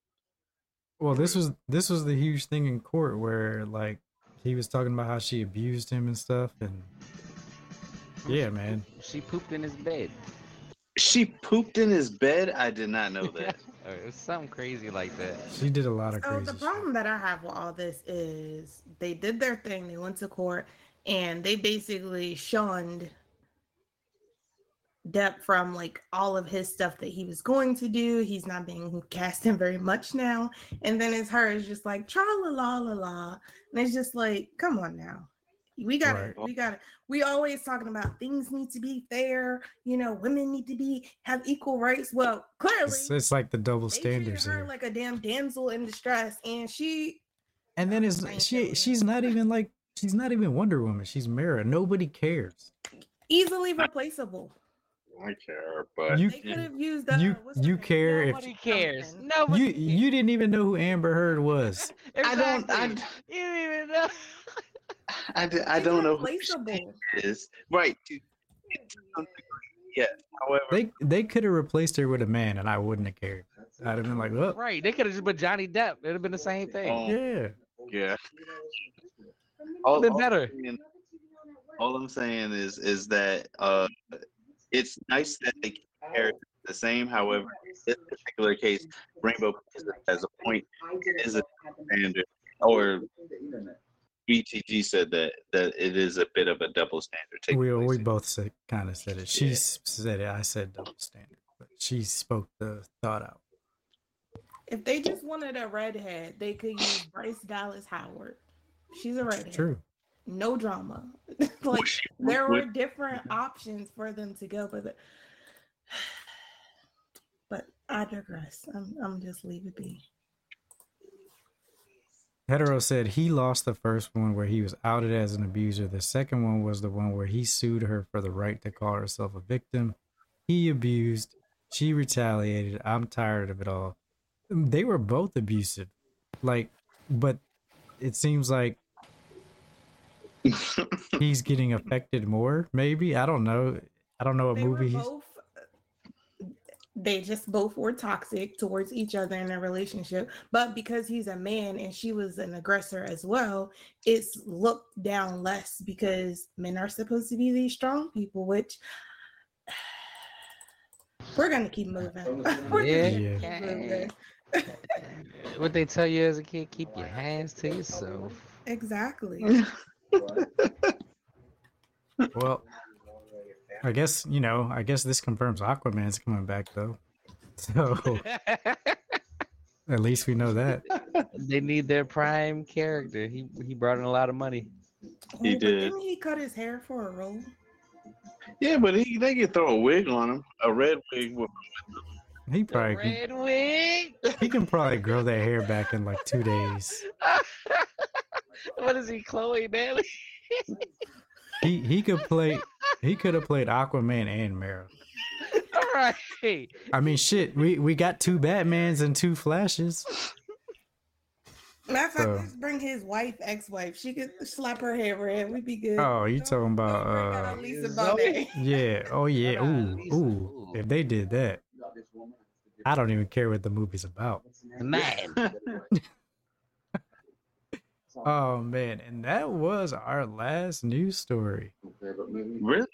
Well, this was this was the huge thing in court where like he was talking about how she abused him and stuff and yeah, man. She pooped in his bed. She pooped in his bed. I did not know that. Or it was something crazy like that. She did a lot of So crazy the shit. problem that I have with all this is they did their thing. They went to court and they basically shunned Depp from like all of his stuff that he was going to do. He's not being cast in very much now. And then it's her is just like tra la la la la. And it's just like, come on now. We got to Right. we got it. we always talking about things need to be fair, you know, women need to be have equal rights. Well, clearly It's, it's like the double they treated standards her here. like a damn damsel in distress and she And then it's she she's not even like she's not even Wonder Woman. She's Mara. Nobody cares. easily replaceable. I care, but You They could have used uh, you you name? care if Nobody cares. Something. Nobody. you you didn't even know who Amber Heard was. I don't. I, Exactly. You didn't even know. I, I don't know who she is. Right. to- to some degree, Yes. However, They they could have replaced her with a man, and I wouldn't have cared. I'd have been like, "Well, Right. They could have just put Johnny Depp. It'd have been the same thing. um, yeah." yeah. All, been all better. I'm saying- all I'm saying is is that uh, it's nice that they keep the the same. However, in this particular case, Rainbow has a point is a standard, or BTG said that that it is a bit of a double standard. taking We place we both said kind of said it. She Yeah. said it. I said double standard, but she spoke the thought out. If they just wanted a redhead, they could use Bryce Dallas Howard. She's a redhead. True. no drama. like there were different options for them to go, but the, but I digress. I'm I'm just leave it be. Hetero said he lost the first one where he was outed as an abuser. The second one was the one where he sued her for the right to call herself a victim. He abused, she retaliated. I'm tired of it all. They were both abusive. Like, but it seems like he's getting affected more, maybe. I don't know. I don't know what They were movie he's both they just both were toxic towards each other in their relationship. But because he's a man and she was an aggressor as well, it's looked down less because men are supposed to be these strong people, which we're gonna keep moving. We're Yeah. Yeah. keep moving. What they tell you as a kid, keep your hands to yourself. Exactly. Well, I guess you know. I guess this confirms Aquaman's coming back though. So at least we know that. they need their prime character. He he brought in a lot of money. He but did. Didn't he cut his hair for a role? Yeah, but he they could throw a wig on him, a red wig. With, He probably can, Red wig. he can probably grow that hair back in like two days. what is he, Chloe Daly? He he could play. He could have played Aquaman and Mara. All right. I mean, shit. We we got two Batmans and two Flashes. Matter of fact, So- let's bring his wife, ex-wife. She could slap her hair red. We'd be good. Oh, you talking about? uh Lisa Bonet. Yeah. Oh yeah. Ooh ooh. If they did that, I don't even care what the movie's about. Man. Oh man, and that was our last news story. really?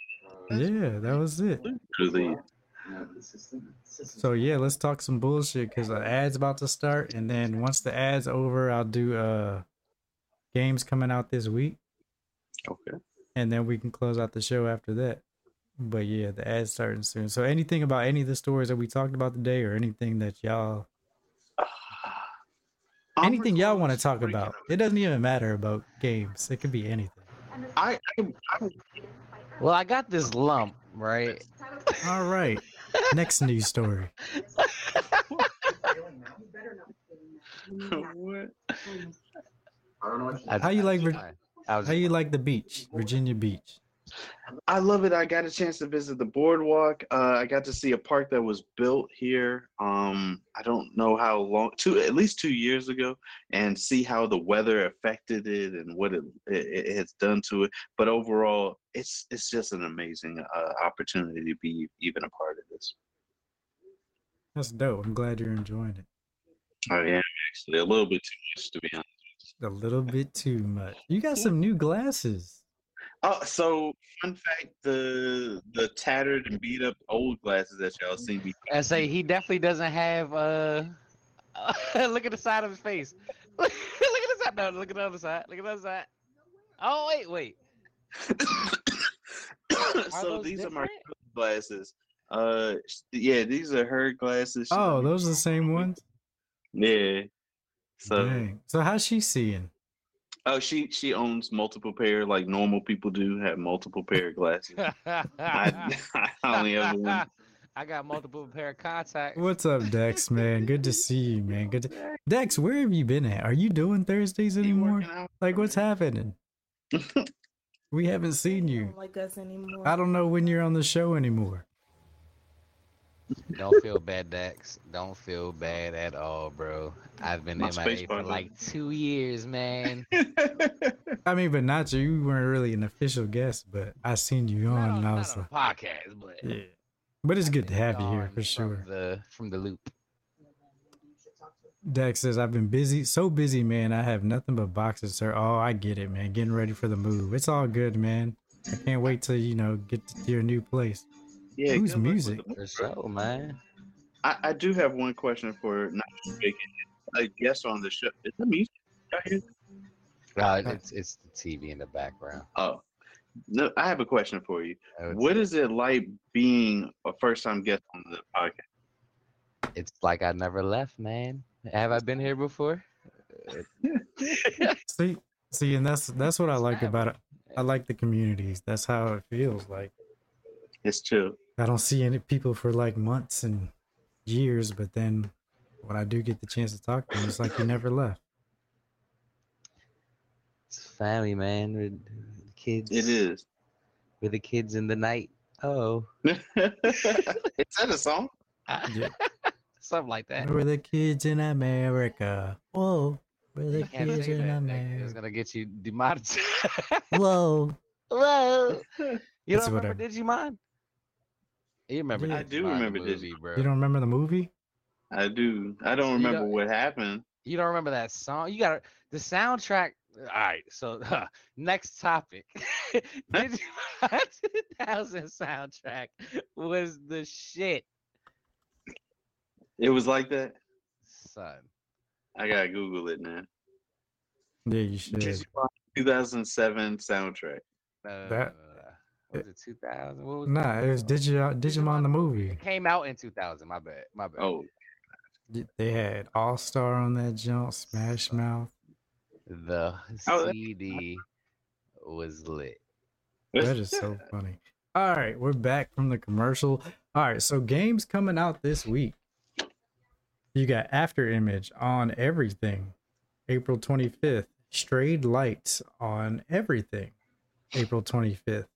Yeah, that was it. Really? So yeah, let's talk some bullshit because the ad's about to start, and then once the ad's over, I'll do uh games coming out this week, Okay. and then we can close out the show after that. But yeah, the ad's starting soon. So anything about any of the stories that we talked about today, or anything that y'all, anything y'all want to talk about, it doesn't even matter about games. It could be anything. I, I, I Well, I got this lump, right? All right, next news story. what? I- How you like? Vir- I was How you like the beach, Virginia Beach? I love it. I got a chance to visit the boardwalk. Uh, I got to see a park that was built here. Um, I don't know how long, two at least two years ago, and see how the weather affected it and what it, it, it has done to it. But overall, it's it's just an amazing uh, opportunity to be even a part of this. That's dope. I'm glad you're enjoying it. I am actually a little bit too much to be honest. A little bit too much. You got some new glasses. Oh, so fun fact: the the tattered and beat up old glasses that y'all see me. I say he definitely doesn't have. uh Look at the side of his face. look at the side. No, look at the other side. Look at the other side. Oh wait, wait. so those these are my glasses. Uh, yeah, these are her glasses. She- Oh, those are the same ones. yeah. So, Dang. So how's she seeing? Oh, she she owns multiple pair, like normal people do, have multiple pair of glasses. I, I only have one. I got multiple pair of contacts. What's up, Dex? Man, good to see you, man. Good. To... Dex, where have you been at? Are you doing Thursdays anymore? Like, what's happening? we haven't seen you. Like us anymore. I don't know when you're on the show anymore. Don't feel bad, Dex. Don't feel bad at all, bro. I've been My in my space for like two years, man. I mean, but not you. You weren't really an official guest, but I seen you on, and I Not was on like, a podcast, but yeah. But it's good to have you here gone for from sure. The from the loop. Dex says, I've been busy, so busy, man. I have nothing but boxes, sir. Oh, I get it, man. Getting ready for the move. It's all good, man. I can't wait till, you know, get to your new place. Yeah, Whose good luck with music? the- For man. I, I do have one question for not making a guest on the show. Is the music out here? Uh, it's it's the TV in the background. Oh, no, I have a question for you. It's- What is it like being a first time guest on the podcast? It's like I never left, man. Have I been here before? See, see, and that's that's what I like about it. I like the communities. That's how it feels like. It's true. I don't see any people for like months and years, but then when I do get the chance to talk to them, it's like you never left. It's family, man. With the kids. It is. With the kids in the night. Oh. is that a song? Yeah. Something like that. We're the kids in America. Whoa. We're the kids in that. that- America. It's gonna get you demonetized. Whoa. Whoa. You It's don't remember whatever. Digimon? You remember? I do remember movie, bro. You don't remember the movie? I do. I don't remember don't- what happened. You don't remember that song? You got the soundtrack. All right, so next topic. Digimon 2000 soundtrack was the shit, It was like that. son. I gotta Google it now. Yeah, you should. Digimon 2007 soundtrack. No, That- was it 2000? What was Nah, it was Digi- uh, Digimon the movie. It came out in 2000. My bad. My bad. Oh, They had All Star on that jump, Smash Mouth. The Oh, that- CD was lit. That is so funny. All right, we're back from the commercial. All right, so games coming out this week. You got After Image on everything, April 25th. Strayed Lights on everything, April 25th.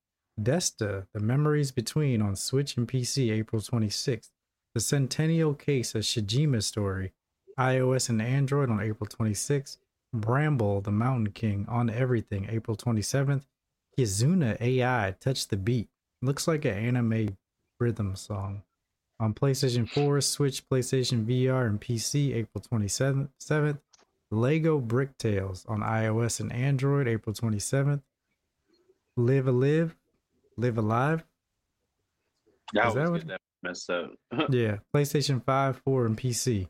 Desta, The Memories Between on Switch and PC, April 26th. The Centennial Case, a Shijima story, iOS and Android on April 26th. Bramble, The Mountain King on everything, April 27th. Kizuna AI Touch the Beat. Looks like an anime rhythm song. On PlayStation 4, Switch, PlayStation VR, and PC, April 27th. 7th. Lego Brick Tales on iOS and Android, April 27th. Live a Live, Live Alive. I Is that what- that messed up. Yeah, PlayStation 5, 4, and PC.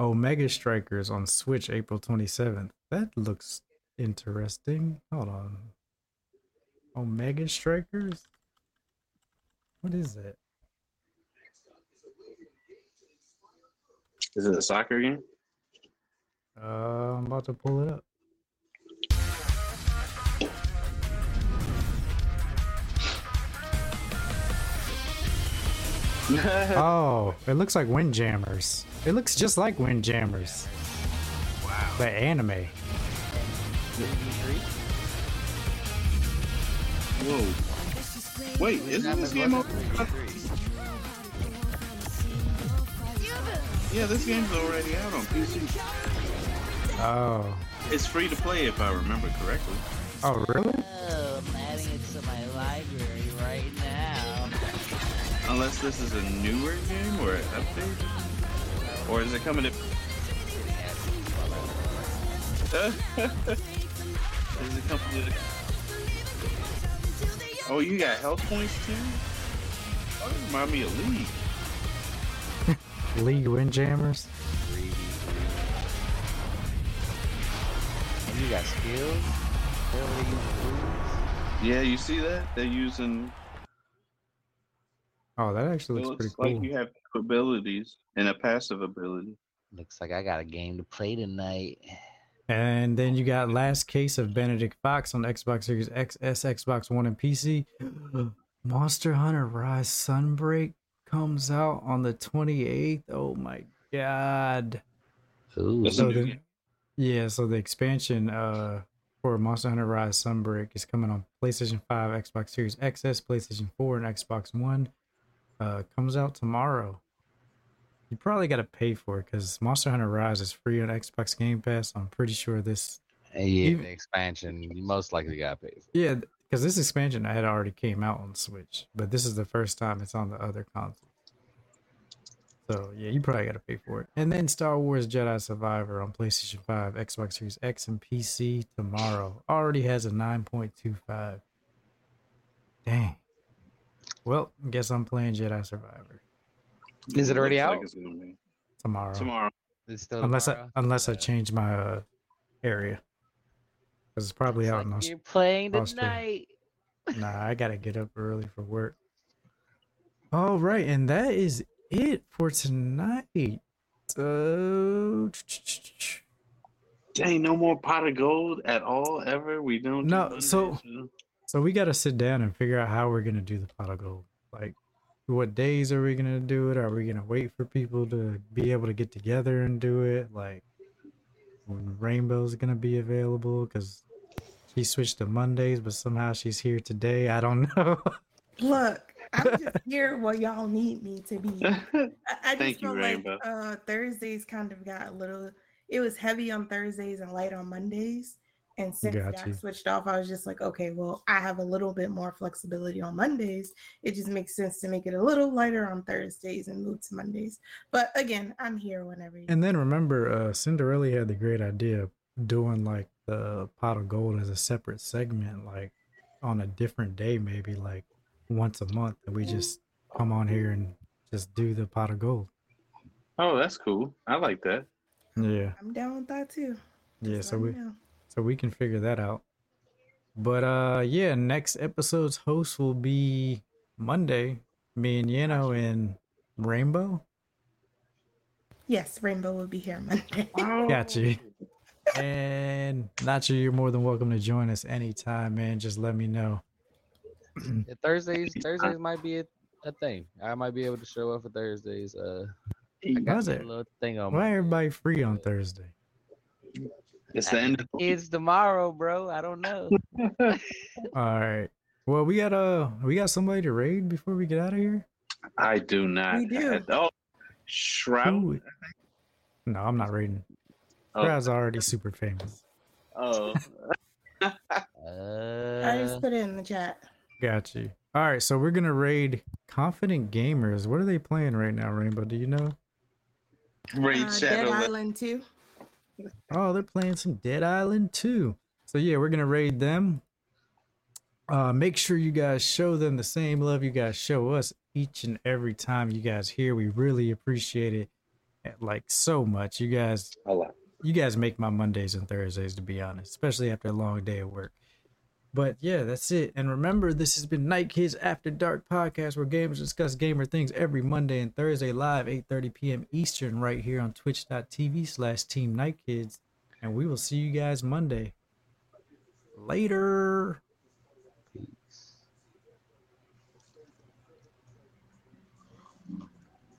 Omega Strikers on Switch, April 27th. That looks interesting. Hold on. Omega Strikers? What is that? Is it a soccer game? Uh, I'm about to pull it up. Oh, it looks like Windjammers. It looks just like Windjammers. Wow. But anime. Whoa. Wait, isn't this game over? Yeah, this game's already out on PC. Oh. It's free to play if I remember correctly. Oh, really? Oh, I'm adding it to my library right now. Unless this is a newer game or an update. Or is it coming to. is it coming to. Oh, you got health points too? Oh, that remind me of League. League Windjammers? And you got skills? Ability to use moves? Yeah, you see that? They're using. Oh, that actually It looks looks pretty like cool. you have abilities and a passive ability. Looks like I got a game to play tonight. And then you got Last Case of Benedict Fox on Xbox Series XS, Xbox One, and PC. Monster Hunter Rise Sunbreak comes out on the 28th. Oh my god. Ooh. So the, yeah, so the expansion uh for Monster Hunter Rise Sunbreak is coming on PlayStation 5, Xbox Series XS, PlayStation 4, and Xbox One. Uh comes out tomorrow. You probably got to pay for it because Monster Hunter Rise is free on Xbox Game Pass. I'm pretty sure this Yeah, Even- the expansion, you most likely got paid for. Yeah, because this expansion had already came out on Switch, but this is the first time it's on the other console. So yeah, you probably got to pay for it. And then Star Wars Jedi Survivor on PlayStation 5, Xbox Series X, and PC tomorrow. Already has a 9.25. Dang. Well, guess I'm playing Jedi Survivor Is it already Looks like out? it's tomorrow. Tomorrow. It's still Unless I tomorrow? unless I Uh, change my uh, area. Because it's probably out in like Aus- You're playing Australia. tonight. Nah, I gotta get up early for work. All right, and that is it for tonight. Uh, Dang, no more pot of gold at all ever. We don't. do No, Mondays, so- you know? So we got to sit down and figure out how we're gonna do the pot of gold. Like, what days are we gonna do it? Are we gonna wait for people to be able to get together and do it? Like, when Rainbow's gonna be available? Because she switched to Mondays, but somehow she's here today. I don't know. Look, I'm just here where y'all need me to be. I, I just Thank you, feel like Rainbow. uh, Thursdays kind of got a little. It was heavy on Thursdays and light on Mondays. And since Got that switched off, I was just like, okay, well, I have a little bit more flexibility on Mondays. It just makes sense to make it a little lighter on Thursdays and move to Mondays. But again, I'm here whenever you. And then remember, uh, Cynderelle had the great idea of doing like the pot of gold as a separate segment, like on a different day, maybe like once a month, and we just come on here and just do the pot of gold. Oh, that's cool. I like that. Yeah, I'm down with that too. yeah. So we know. So we can figure that out. But uh, yeah, next episode's host will be Monday. Me and Yano and Rainbow. Yes, Rainbow will be here Monday. Got you. And Nacho, you're more than welcome to join us anytime, man. Just let me know. Yeah, Thursdays, Thursdays might be a, a thing. I might be able to show up for Thursdays. Uh, I got a little thing on. Why my everybody free on Thursday? It's the end of the Kids tomorrow, bro. I don't know. All right. Well, we got uh we got somebody to raid before we get out of here. I do not. We do. Oh, Shroud. No, I'm not raiding. Oh. Shroud's already super famous. Oh, I Uh, just put it in the chat. Got you. All right, so we're gonna raid Confident Gamers. What are they playing right now, Rainbow? Do you know? Raid Uh, Dead Shadow. Island 2. Oh, they're playing some Dead Island 2. So yeah, we're gonna raid them. Uh, make sure you guys show them the same love you guys show us each and every time you guys here. We really appreciate it, like so much. You guys, A lot. you guys make my Mondays and Thursdays to be honest, especially after a long day of work. But yeah, that's it. And remember, this has been Night Kids After Dark podcast, where gamers discuss gamer things every Monday and Thursday live, 8:30 p.m. Eastern, right here on Twitch.tv slash Team Night Kids. And we will see you guys Monday. Later.